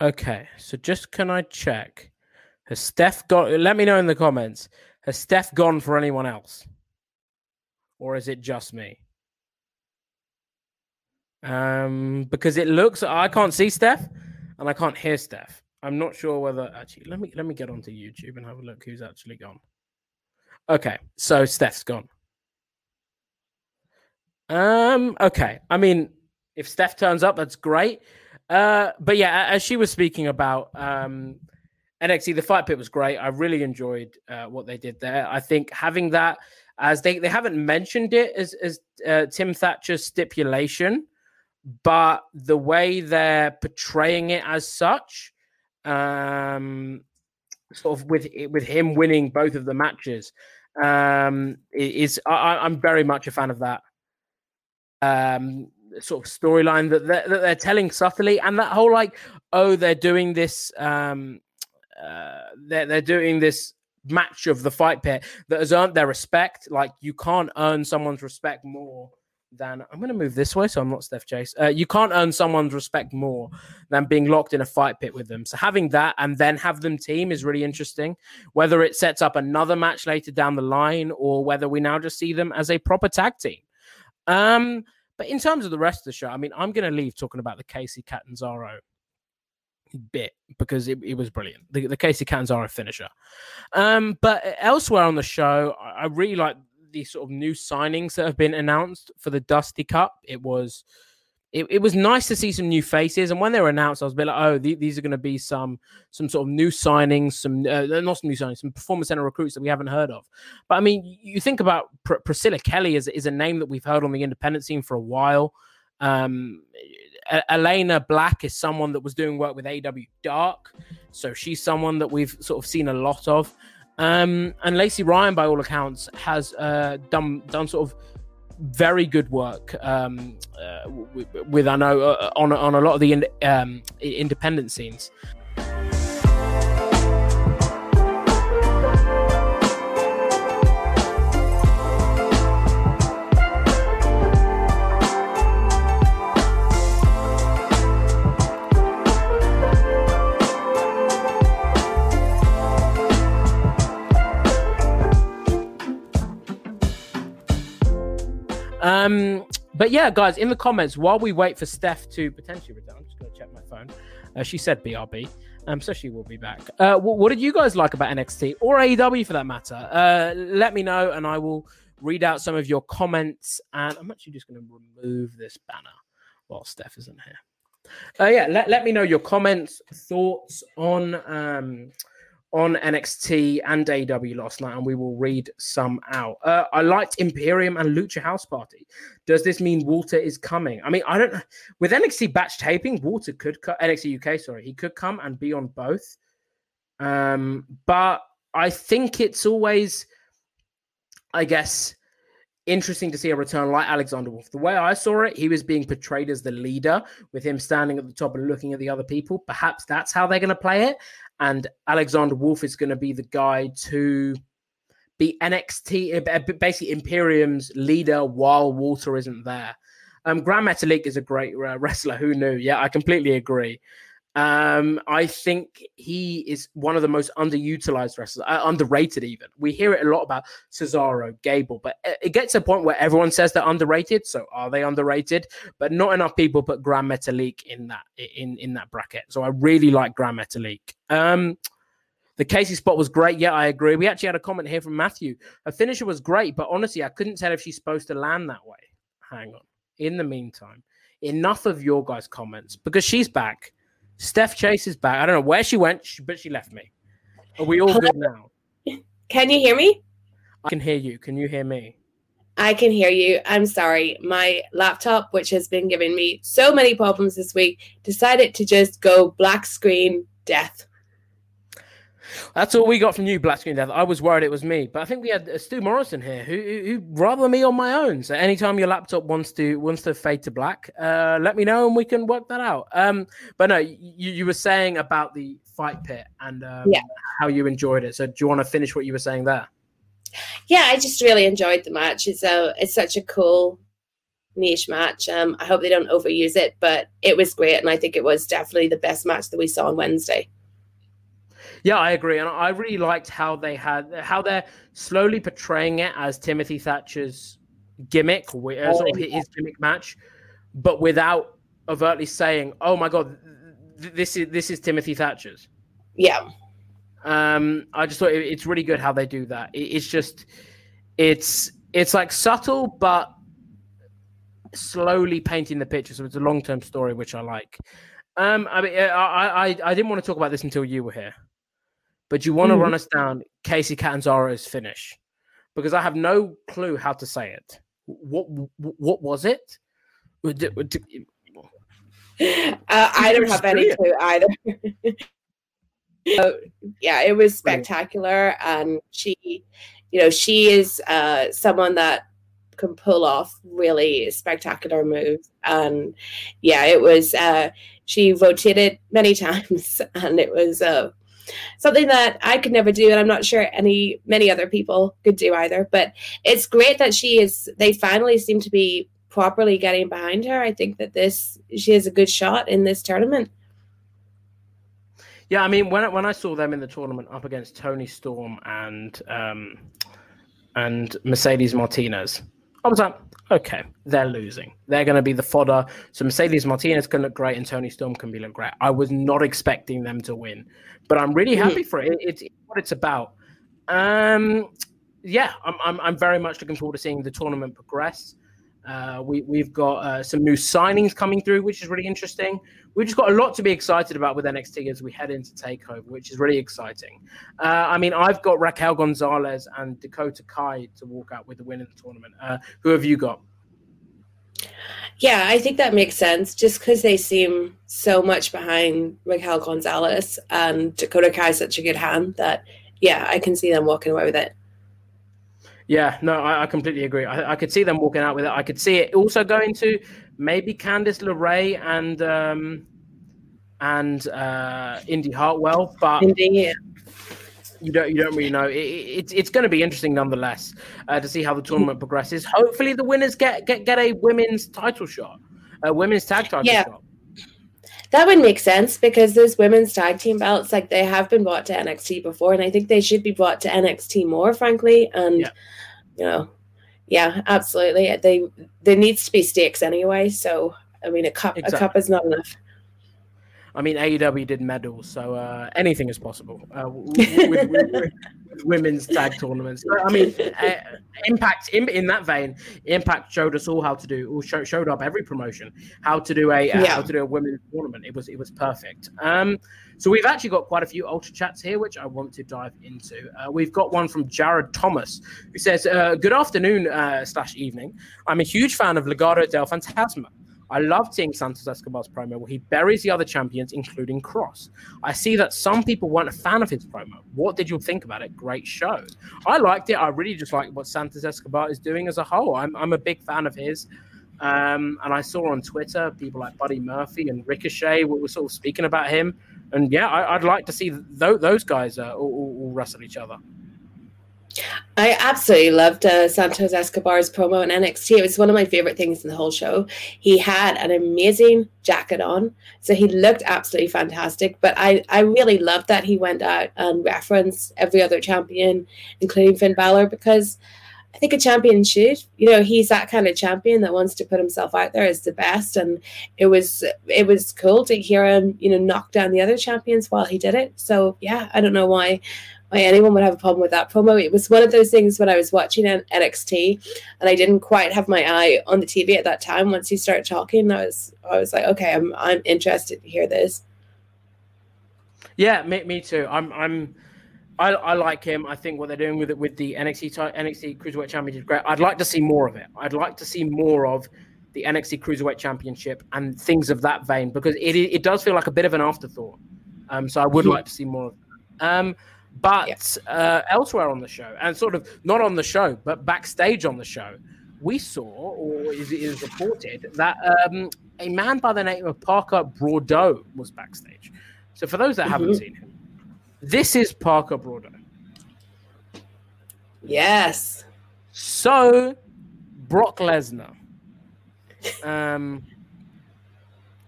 Okay, so just can I check? Has Steph got? Let me know in the comments. Has Steph gone for anyone else, or is it just me? Um, because it looks I can't see Steph, and I can't hear Steph. I'm not sure whether actually. Let me let me get onto YouTube and have a look who's actually gone. Okay, so Steph's gone. Um. Okay. I mean, if Steph turns up, that's great. Uh, but yeah, as she was speaking about um, NXT, the fight pit was great. I really enjoyed uh, what they did there. I think having that as they, they haven't mentioned it as, as uh, Tim Thatcher's stipulation, but the way they're portraying it as such, um, sort of with with him winning both of the matches, um, is I, I'm very much a fan of that. Um, sort of storyline that they're, that they're telling subtly, and that whole like, oh, they're doing this, um, uh, they're they're doing this match of the fight pit that has earned their respect. Like you can't earn someone's respect more than I'm going to move this way, so I'm not Steph Chase. Uh, you can't earn someone's respect more than being locked in a fight pit with them. So having that and then have them team is really interesting. Whether it sets up another match later down the line or whether we now just see them as a proper tag team. Um, but in terms of the rest of the show, I mean, I'm going to leave talking about the Kacy Catanzaro bit because it, it was brilliant. The, the Kacy Catanzaro finisher. Um, but elsewhere on the show, I, I really like the sort of new signings that have been announced for the Dusty Cup. It was it, it was nice to see some new faces. And when they were announced, I was a bit like, oh, th- these are going to be some some sort of new signings, some uh, not some new signings, some performance center recruits that we haven't heard of. But I mean, you think about Pr- Priscilla Kelly is, is a name that we've heard on the independent scene for a while. Um, Elayna Black is someone that was doing work with AEW Dark, so she's someone that we've sort of seen a lot of. Um, and Lacey Ryan, by all accounts, has uh, done done sort of very good work um, uh, with, with, I know uh, on on a lot of the in, um, independent scenes. Um, but yeah, guys, in the comments, while we wait for Steph to potentially return, I'm just going to check my phone. Uh, she said BRB, um, so she will be back. Uh, what, what, did you guys like about NXT or AEW for that matter? Uh, let me know, and I will read out some of your comments. And I'm actually just going to remove this banner while Steph isn't here. Uh, yeah, let, let me know your comments, thoughts on um, on NXT and AEW last night, and we will read some out. Uh, I liked Imperium and Lucha House Party. Does this mean Walter is coming? I mean, I don't know. With NXT batch taping, Walter could cut NXT UK. Sorry, he could come and be on both. Um, but I think it's always, I guess, interesting to see a return like Alexander Wolf. The way I saw it, he was being portrayed as the leader with him standing at the top and looking at the other people. Perhaps that's how they're going to play it. And Alexander Wolf is going to be the guy to be NXT, uh, basically Imperium's leader while Walter isn't there. Um, Gran Metalik is a great uh, wrestler. Who knew? Yeah, I completely agree. Um, I think he is one of the most underutilized wrestlers, uh, underrated even. We hear it a lot about Cesaro, Gable, but it gets to a point where everyone says they're underrated. So are they underrated? But not enough people put Gran Metalik in that in in that bracket. So I really like Gran Metalik. Um, the Kacy spot was great. Yeah, I agree. We actually had a comment here from Matthew. Her finisher was great, but honestly, I couldn't tell if she's supposed to land that way. Hang on. In the meantime, enough of your guys' comments because she's back. Steph Chase is back. I don't know where she went, but she left me. Are we all good now? Can you hear me? I can hear you. Can you hear me? I can hear you. I'm sorry. My laptop, which has been giving me so many problems this week, decided to just go black screen death. That's all we got from you, Black Screen Death. I was worried it was me, but I think we had uh, Stu Morrison here, who, who, who rather me on my own. So anytime your laptop wants to wants to fade to black, uh, let me know and we can work that out. Um, but no, you, you were saying about the fight pit and um, yeah. how you enjoyed it. So do you want to finish what you were saying there? Yeah, I just really enjoyed the match. It's a it's such a cool niche match. Um, I hope they don't overuse it, but it was great, and I think it was definitely the best match that we saw on Wednesday. Yeah, I agree, and I really liked how they had how they're slowly portraying it as Timothy Thatcher's gimmick, sort of his gimmick match, but without overtly saying, "Oh my god, this is this is Timothy Thatcher's." Yeah. Um, I just thought it, it's really good how they do that. It, it's just, it's it's like subtle but slowly painting the picture. So it's a long term story, which I like. Um, I mean, I, I I didn't want to talk about this until you were here. But you want to mm. run us down Kacy Catanzaro's finish because I have no clue how to say it. What what was it? Uh, I don't have any clue either. yeah, it was spectacular, and she, you know, she is uh, someone that can pull off really spectacular moves, and yeah, it was. Uh, she rotated many times, and it was uh, something that I could never do, and I'm not sure any many other people could do either. But it's great that she is. They finally seem to be properly getting behind her. I think that this she has a good shot in this tournament. Yeah, I mean, when when I saw them in the tournament up against Toni Storm and um, and Mercedes Martinez, I was like, okay, they're losing. They're going to be the fodder. So Mercedes Martinez can look great and Toni Storm can be look great. I was not expecting them to win, but I'm really happy for it. It's, it's what it's about. Um, yeah, I'm, I'm, I'm very much looking forward to seeing the tournament progress. Uh, we, we've got uh, some new signings coming through, which is really interesting. We've just got a lot to be excited about with NXT as we head into Takeover, which is really exciting. Uh, I mean, I've got Raquel Gonzalez and Dakota Kai to walk out with the win in the tournament. Uh, who have you got? Yeah, I think that makes sense just because they seem so much behind Raquel Gonzalez and Dakota Kai is such a good hand that, yeah, I can see them walking away with it. Yeah, no, I, I completely agree. I, I, could see them walking out with it. I could see it also going to maybe Candice LeRae and um, and uh, Indi Hartwell, but Indi, yeah. you don't you don't really know. It, it, it's it's going to be interesting nonetheless uh, to see how the tournament progresses. Hopefully, the winners get get get a women's title shot, a women's tag title yeah. shot. That would make sense because those women's tag team belts, like they have been brought to NXT before, and I think they should be brought to NXT more, frankly. And yeah. You know, yeah, absolutely. They there needs to be stakes anyway. So I mean, a cup exactly. a cup is not enough. I mean, AEW did medals, so uh, anything is possible uh, with, with, with, women's tag tournaments. I mean, uh, Impact in, in that vein, Impact showed us all how to do, or show, showed up every promotion how to do a uh, yeah. how to do a women's tournament. It was it was perfect. Um, so we've actually got quite a few ultra chats here, which I want to dive into. Uh, we've got one from Jared Thomas, who says, uh, "Good afternoon uh, slash evening. I'm a huge fan of Legado del Fantasma." I loved seeing Santos Escobar's promo where he buries the other champions, including Cross. I see that some people weren't a fan of his promo. What did you think about it? Great show. I liked it. I really just like what Santos Escobar is doing as a whole. I'm, I'm a big fan of his. Um, and I saw on Twitter people like Buddy Murphy and Ricochet were, sort of speaking about him. And yeah, I, would like to see th- those guys uh, all, all wrestle each other. I absolutely loved uh, Santos Escobar's promo in NXT. It was one of my favorite things in the whole show. He had an amazing jacket on, so he looked absolutely fantastic. But I, I really loved that he went out and referenced every other champion, including Finn Balor, because I think a champion should. You know, he's that kind of champion that wants to put himself out there as the best, and it was it was cool to hear him, you know, knock down the other champions while he did it. So yeah, I don't know why why anyone would have a problem with that promo. It was one of those things when I was watching NXT and I didn't quite have my eye on the TV at that time. Once he started talking, I was I was like, okay, I'm I'm interested to hear this. Yeah, me, me too. I'm I'm I, I like him. I think what they're doing with it with the NXT NXT Cruiserweight Championship is great. I'd like to see more of it. I'd like to see more of the NXT Cruiserweight Championship and things of that vein because it it does feel like a bit of an afterthought. Um, so I would mm-hmm. like to see more of that. Um, but yeah. uh, elsewhere on the show, and sort of not on the show, but backstage on the show, we saw, or is, is reported, that um, a man by the name of Parker Boudreaux was backstage. So for those that mm-hmm. haven't seen him, this is Parker Boudreaux. Yes. So Brock Lesnar. Um,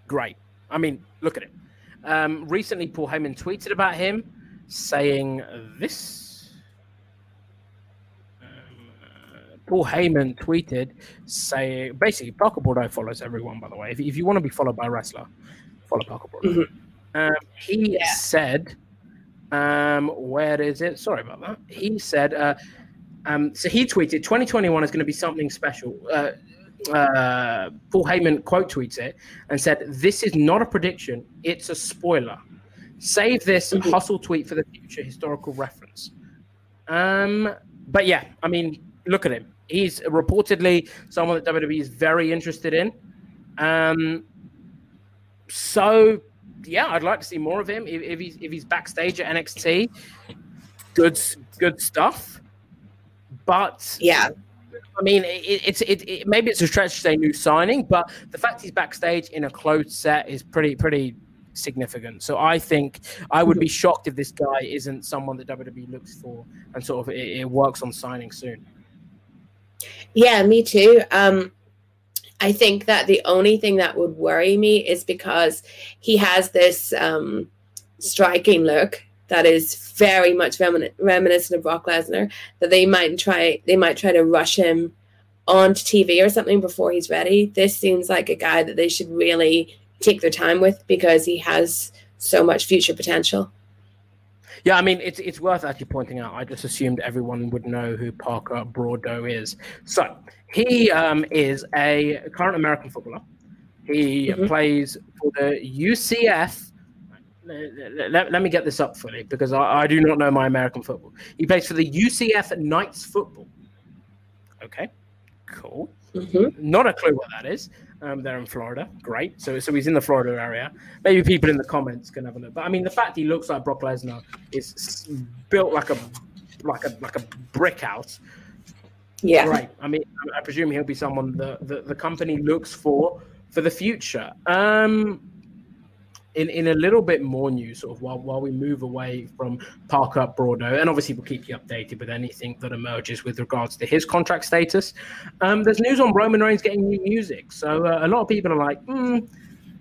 great. I mean, look at it. Um, recently, Paul Heyman tweeted about him saying this. Um, Paul Heyman tweeted saying basically Parker Boudreaux follows everyone. By the way, if, if you want to be followed by a wrestler, follow Parker Boudreaux. Mm-hmm. Um, he yeah. said, um, "Where is it? Sorry about that." He said, uh, um, "So he tweeted, 2021 is going to be something special." Uh, uh, Paul Heyman quote tweets it and said, "This is not a prediction; it's a spoiler." Save this hustle tweet for the future historical reference. Um, but yeah, I mean, look at him. He's reportedly someone that WWE is very interested in. Um, so yeah, I'd like to see more of him if, if he's if he's backstage at NXT. Good, good stuff. But yeah, I mean, it, it's it, it, maybe it's a stretch to say new signing, but the fact he's backstage in a closed set is pretty pretty significant. So I think I would be shocked if this guy isn't someone that WWE looks for and sort of it, it works on signing soon. Yeah, me too. Um, I think that the only thing that would worry me is because he has this um, striking look that is very much reminiscent of Brock Lesnar. That they might try, they might try to rush him onto TV or something before he's ready. This seems like a guy that they should really take their time with because he has so much future potential. Yeah, I mean, it's it's worth actually pointing out. I just assumed everyone would know who Parker Boudreaux is. So he um, is a current American footballer. He mm-hmm. plays for the UCF. Let, let, let, me get this up fully because I, I do not know my American football. He plays for the UCF Knights football. Okay, cool. Mm-hmm. Not a clue what that is. Um, they're in Florida. Great. So, so he's in the Florida area. Maybe people in the comments can have a look. But I mean, the fact he looks like Brock Lesnar is built like a like a like a brick house. Yeah. Right. I mean, I presume he'll be someone that the, the company looks for for the future. Um, in, in a little bit more news, sort of while, while we move away from Parker Boudreaux, and obviously we'll keep you updated with anything that emerges with regards to his contract status. Um, there's news on Roman Reigns getting new music, so uh, a lot of people are like, mm,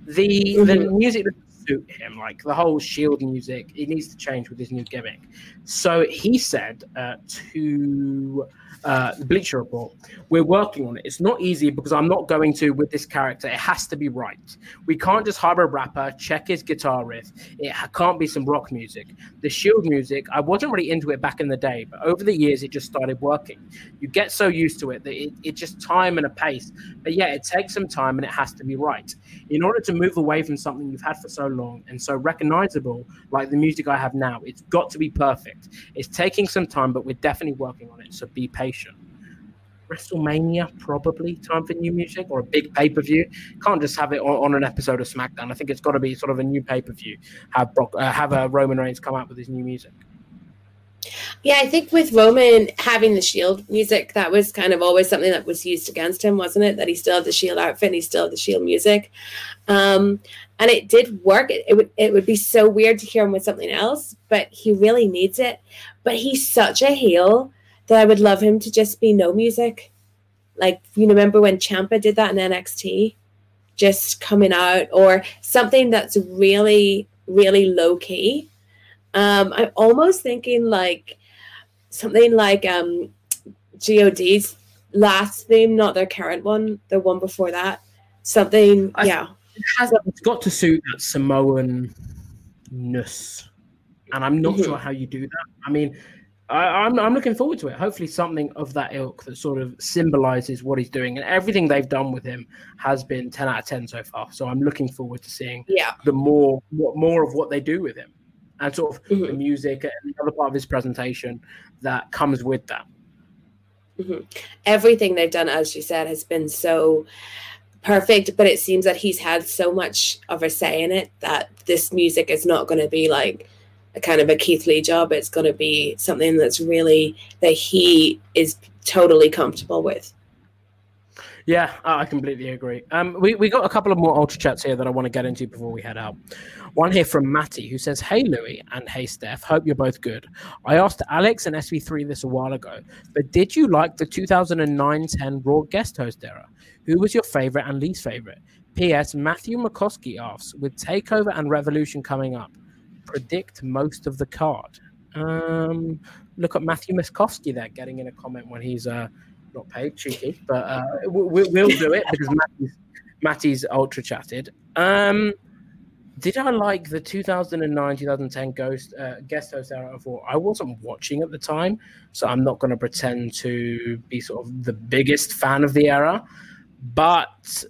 the mm-hmm. the music suit him. Like the whole Shield music, it needs to change with his new gimmick. So he said uh, to uh, Bleacher Report. We're working on it. It's not easy because I'm not going to with this character. It has to be right. We can't just hire a rapper, check his guitar riff. It can't be some rock music. The Shield music, I wasn't really into it back in the day, but over the years it just started working. You get so used to it that it, it just time and a pace. But yeah, it takes some time and it has to be right. In order to move away from something you've had for so long and so recognizable, like the music I have now, it's got to be perfect. It's taking some time, but we're definitely working on it. So be patient. WrestleMania, probably time for new music or a big pay per view. Can't just have it on, on, an episode of SmackDown. I think it's got to be sort of a new pay per view. Have Brock, uh, have a Roman Reigns come out with his new music. Yeah, I think with Roman having the Shield music, that was kind of always something that was used against him, wasn't it? That he still had the Shield outfit, and he still had the Shield music, um, and it did work. It, it would it would be so weird to hear him with something else, but he really needs it. But he's such a heel that I would love him to just be no music. Like, you know, remember when Ciampa did that in NXT? Just coming out, or something that's really, really low key. Um, I'm almost thinking like something like um, GOD's last theme, not their current one, the one before that. Something, I, yeah. It has, it's got to suit that Samoan ness. And I'm not mm-hmm. sure how you do that. I mean, I, am I'm, I'm looking forward to it. Hopefully, something of that ilk that sort of symbolizes what he's doing, and everything they've done with him has been ten out of ten so far. So I'm looking forward to seeing yeah. the more what more of what they do with him, and sort of mm-hmm. the music and the other part of his presentation that comes with that. Mm-hmm. Everything they've done, as you said, has been so perfect. But it seems that he's had so much of a say in it that this music is not going to be like a kind of a Keith Lee job. It's going to be something that's really that he is totally comfortable with. Yeah, I completely agree. Um, we, we got a couple of more ultra chats here that I want to get into before we head out. One here from Matty who says, Hey Louis and hey Steph, hope you're both good. I asked Alex and SV3 this a while ago, but did you like the 2009 10 Raw guest host era? Who was your favorite and least favorite? P.S. Matthew McCoskey asks, with TakeOver and Revolution coming up, predict most of the card. Um, look at Matthew Miskowski there getting in a comment when he's uh, not paid, cheeky, but uh, we, will do it because Matty's, Matty's ultra chatted. Um, did I like the 2009 2010 Ghost uh, guest host era for? I wasn't watching at the time, so I'm not going to pretend to be sort of the biggest fan of the era. But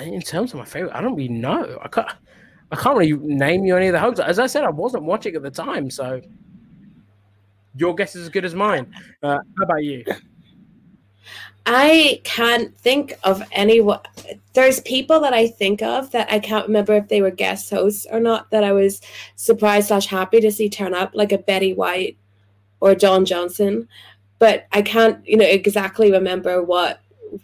in terms of my favorite, I don't really know. I can't. I can't really name you any of the hosts. As I said, I wasn't watching at the time, so your guess is as good as mine. Uh, how about you? I can't think of anyone. There's people that I think of that I can't remember if they were guest hosts or not. That I was surprised slash happy to see turn up, like a Betty White or John Johnson. But I can't, you know, exactly remember what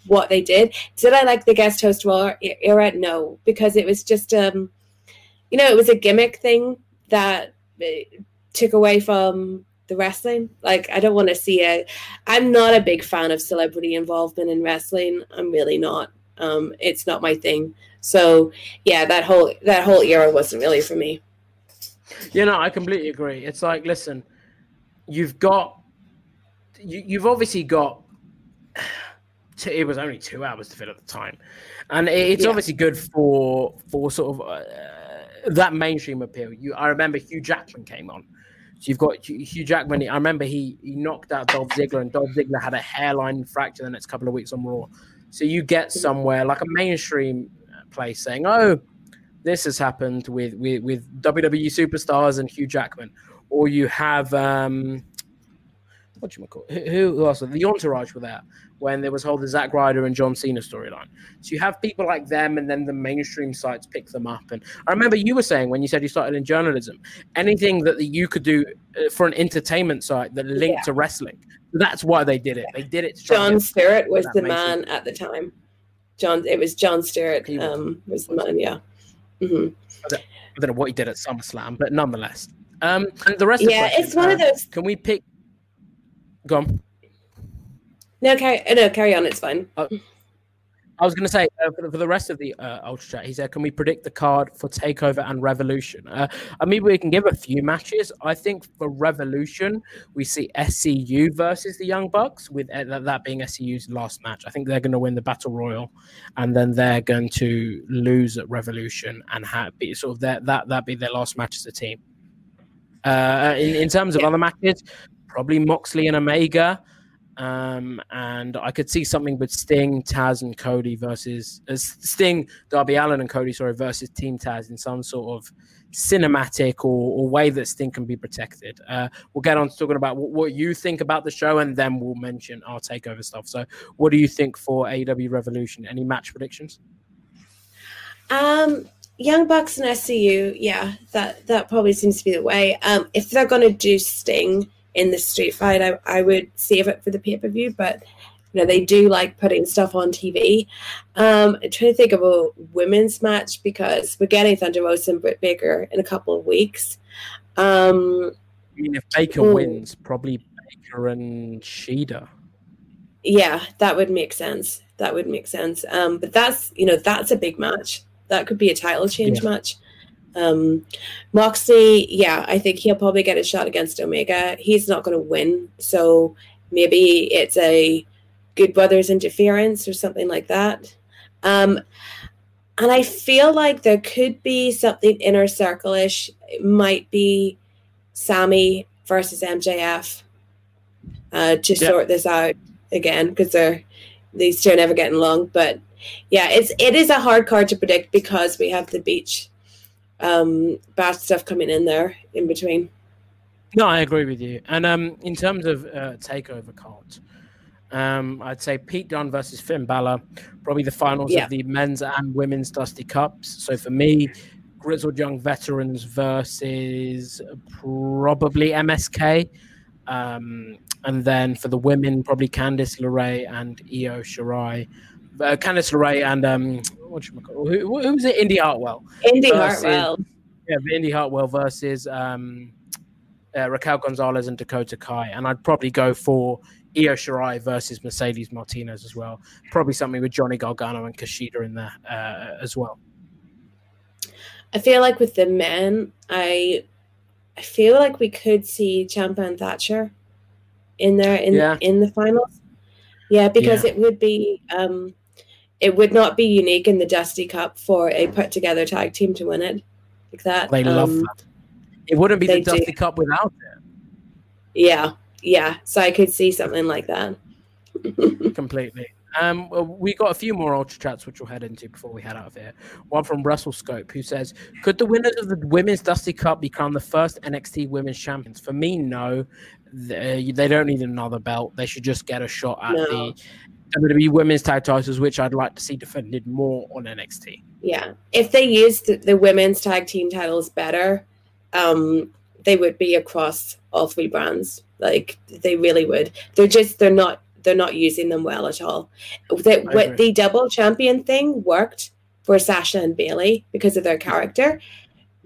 what they did. Did I like the guest host era? No, because it was just um you know, it was a gimmick thing that took away from the wrestling. Like, I don't want to see it. I'm not a big fan of celebrity involvement in wrestling. I'm really not. Um, it's not my thing. So, yeah, that whole that whole era wasn't really for me. You know, I completely agree. It's like, listen, you've got, you, you've obviously got. it was only two hours to fill at the time, and it's yeah. obviously good for for sort of. Uh, that mainstream appeal. You, I remember Hugh Jackman came on. So you've got Hugh Jackman. I remember he he knocked out Dolph Ziggler, and Dolph Ziggler had a hairline fracture the next couple of weeks on Raw. So you get somewhere like a mainstream place saying, "Oh, this has happened with with, with WWE superstars and Hugh Jackman," or you have um, what do you call? Who, who else? The Entourage were there when there was whole the Zack Ryder and John Cena storyline. So you have people like them, and then the mainstream sites pick them up. And I remember you were saying when you said you started in journalism, anything that you could do uh, for an entertainment site that linked yeah. to wrestling. That's why they did it. They did it. Jon Stewart was the man at the time. John, it was Jon Stewart. Um, was the man. Yeah. Mm-hmm. I, don't, I don't know what he did at SummerSlam, but nonetheless. Um, and the rest. Yeah, it's one uh, of those. Can we pick? Go on. No, carry no, carry on. It's fine. Uh, I was going to say uh, for, the, for, the, rest of the uh, Ultra Chat, he said, "Can we predict the card for Takeover and Revolution?" Uh, I mean, we can give a few matches. I think for Revolution, we see SCU versus the Young Bucks, with uh, that being SCU's last match. I think they're going to win the Battle Royal, and then they're going to lose at Revolution and have be sort of that that that be their last match as a team. Uh, in, in terms of yeah. other matches, probably Moxley and Omega. Um, and I could see something with Sting, Taz, and Cody versus uh, Sting, Darby Allin, and Cody, sorry, versus Team Taz in some sort of cinematic or, or way that Sting can be protected. Uh, we'll get on to talking about what, what, you think about the show, and then we'll mention our takeover stuff. So, what do you think for AEW Revolution? Any match predictions? Um, Young Bucks and SCU, yeah, that that probably seems to be the way. Um, if they're going to do Sting in the street fight. I, I would save it for the pay per view, but you know they do like putting stuff on TV. Um, I'm trying to think of a women's match because we're getting Thunder Rosa and Britt Baker in a couple of weeks. Um, I mean, if Baker oh, wins, probably Baker and Shida. Yeah, that would make sense. That would make sense. Um, but that's you know that's a big match. That could be a title change yeah. match. Um, Moxley, yeah, I think he'll probably get a shot against Omega. He's not going to win, so maybe it's a Good Brothers interference or something like that. Um, and I feel like there could be something inner circle-ish. It might be Sammy versus MJF uh, to yeah. sort this out again because they're these two are never getting along. But yeah, it's it is a hard card to predict because we have the beach um, bad stuff coming in there in between. No, I agree with you. And um, in terms of uh, takeover cards, um, I'd say Pete Dunne versus Finn Balor, probably the finals yeah. of the men's and women's Dusty Cups. So for me, grizzled young veterans versus probably MSK. Um, and then for the women, probably Candice LeRae and Io Shirai. Uh, Candice LeRae and um, what you call who, who was it? Indi Hartwell. Indi versus, Hartwell. Yeah, Indi Hartwell versus um, uh, Raquel Gonzalez and Dakota Kai, and I'd probably go for Io Shirai versus Mercedes Martinez as well. Probably something with Johnny Gargano and Kushida in there uh, as well. I feel like with the men, I I feel like we could see Ciampa and Thatcher in there in yeah. in the finals. Yeah, because yeah. it would be um, it would not be unique in the Dusty Cup for a put together tag team to win it like that. They um, love that. It wouldn't be the Dusty do. Cup without it. Yeah, yeah. So I could see something like that. Completely. Um, we got a few more ultra chats which we'll head into before we head out of here. One from Russell Scope who says, "Could the winners of the Women's Dusty Cup become the first NXT Women's Champions?" For me, no. They, they don't need another belt. They should just get a shot at no. the WWE Women's Tag Titles, which I'd like to see defended more on NXT. Yeah, if they used the, Women's Tag Team titles better, um, they would be across all three brands. Like they really would. They're just they're not they're not using them well at all. The, what the double champion thing worked for Sasha and Bayley because of their character.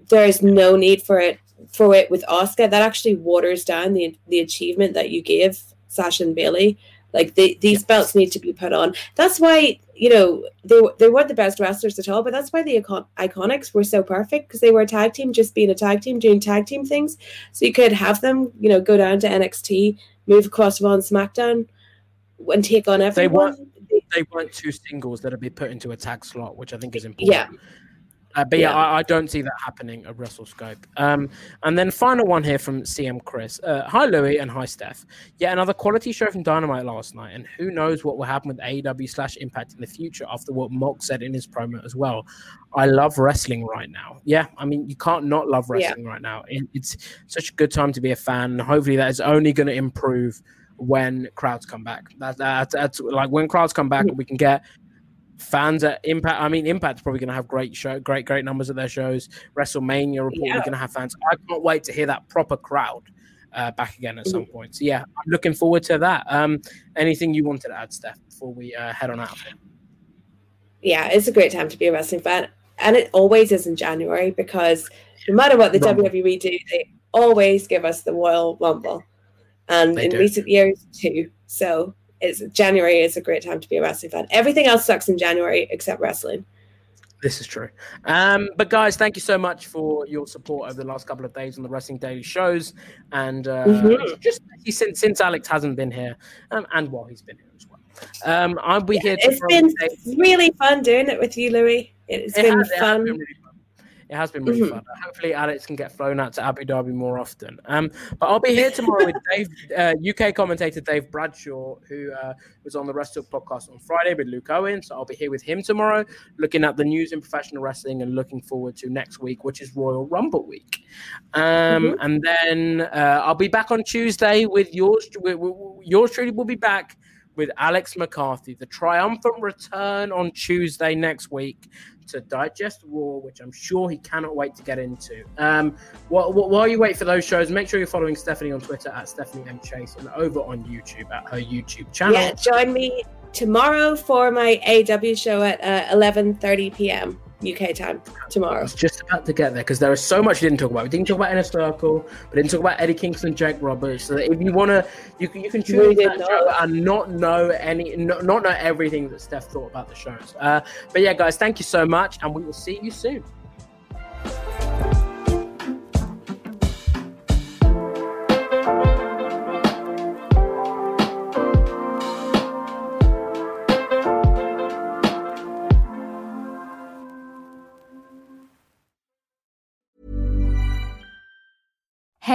There's no need for it for it with Asuka. That actually waters down the the achievement that you gave Sasha and Bayley like they, these yes. belts need to be put on. That's why you know they they weren't the best wrestlers at all, but that's why the icon- iconics were so perfect because they were a tag team, just being a tag team, doing tag team things. So you could have them, you know, go down to NXT, move across and SmackDown, and take on everyone. They want they want two singles that'll be put into a tag slot, which I think is important. Yeah. Uh, but yeah, yeah I, I, don't see that happening at WrestleScope. Um, and then final one here from CM Chris. Uh, hi Louis and hi Steph. Yeah, another quality show from Dynamite last night, and who knows what will happen with AEW slash Impact in the future after what Mox said in his promo as well. I love wrestling right now. Yeah, I mean you can't not love wrestling yeah. right now. It, it's such a good time to be a fan. Hopefully that is only going to improve when crowds come back. That, that, that's like when crowds come back, mm-hmm. we can get fans at Impact. I mean, Impact's probably going to have great show, great, great numbers at their shows. WrestleMania reportedly yeah. going to have fans. I can't wait to hear that proper crowd uh, back again at some mm-hmm. point. So yeah, I'm looking forward to that. Um, anything you wanted to add, Steph, before we uh, head on out? Yeah, it's a great time to be a wrestling fan, and it always is in January because no matter what the Rumble. WWE do, they always give us the Royal Rumble, and they in do. recent years too. So it's January is a great time to be a wrestling fan. Everything else sucks in January except wrestling. This is true. Um, but guys, thank you so much for your support over the last couple of days on the Wrestling Daily shows, and uh, mm-hmm. just since since Alex hasn't been here, um, and while he's been here as well. Um, I'll be yeah, here. It's been really fun doing it with you, Louis. It's it been has, fun. It it has been really mm-hmm. fun. Hopefully, Alex can get flown out to Abu Dhabi more often. Um, but I'll be here tomorrow with Dave, uh, UK commentator Dave Bradshaw, who uh, was on the Wrestle podcast on Friday with Luke Owen. So I'll be here with him tomorrow, looking at the news in professional wrestling and looking forward to next week, which is Royal Rumble week. Um, mm-hmm. And then uh, I'll be back on Tuesday with yours. Yours truly will be back with Alex McCarthy, the triumphant return on Tuesday next week to digest Raw, which I'm sure he cannot wait to get into. Um, while, while you wait for those shows, make sure you're following Stephanie on Twitter at Stephanie M Chase and over on YouTube at her YouTube channel. Yeah, join me tomorrow for my AEW show at uh, 11:30 p.m. UK time tomorrow. I was just about to get there because there is so much we didn't talk about. We didn't talk about Inner Circle, we didn't talk about Eddie Kingston, Jake Roberts. So if you want to, you can you can tune in and not know any, not, not know everything that Steph thought about the shows. Uh, but yeah, guys, thank you so much, and we will see you soon.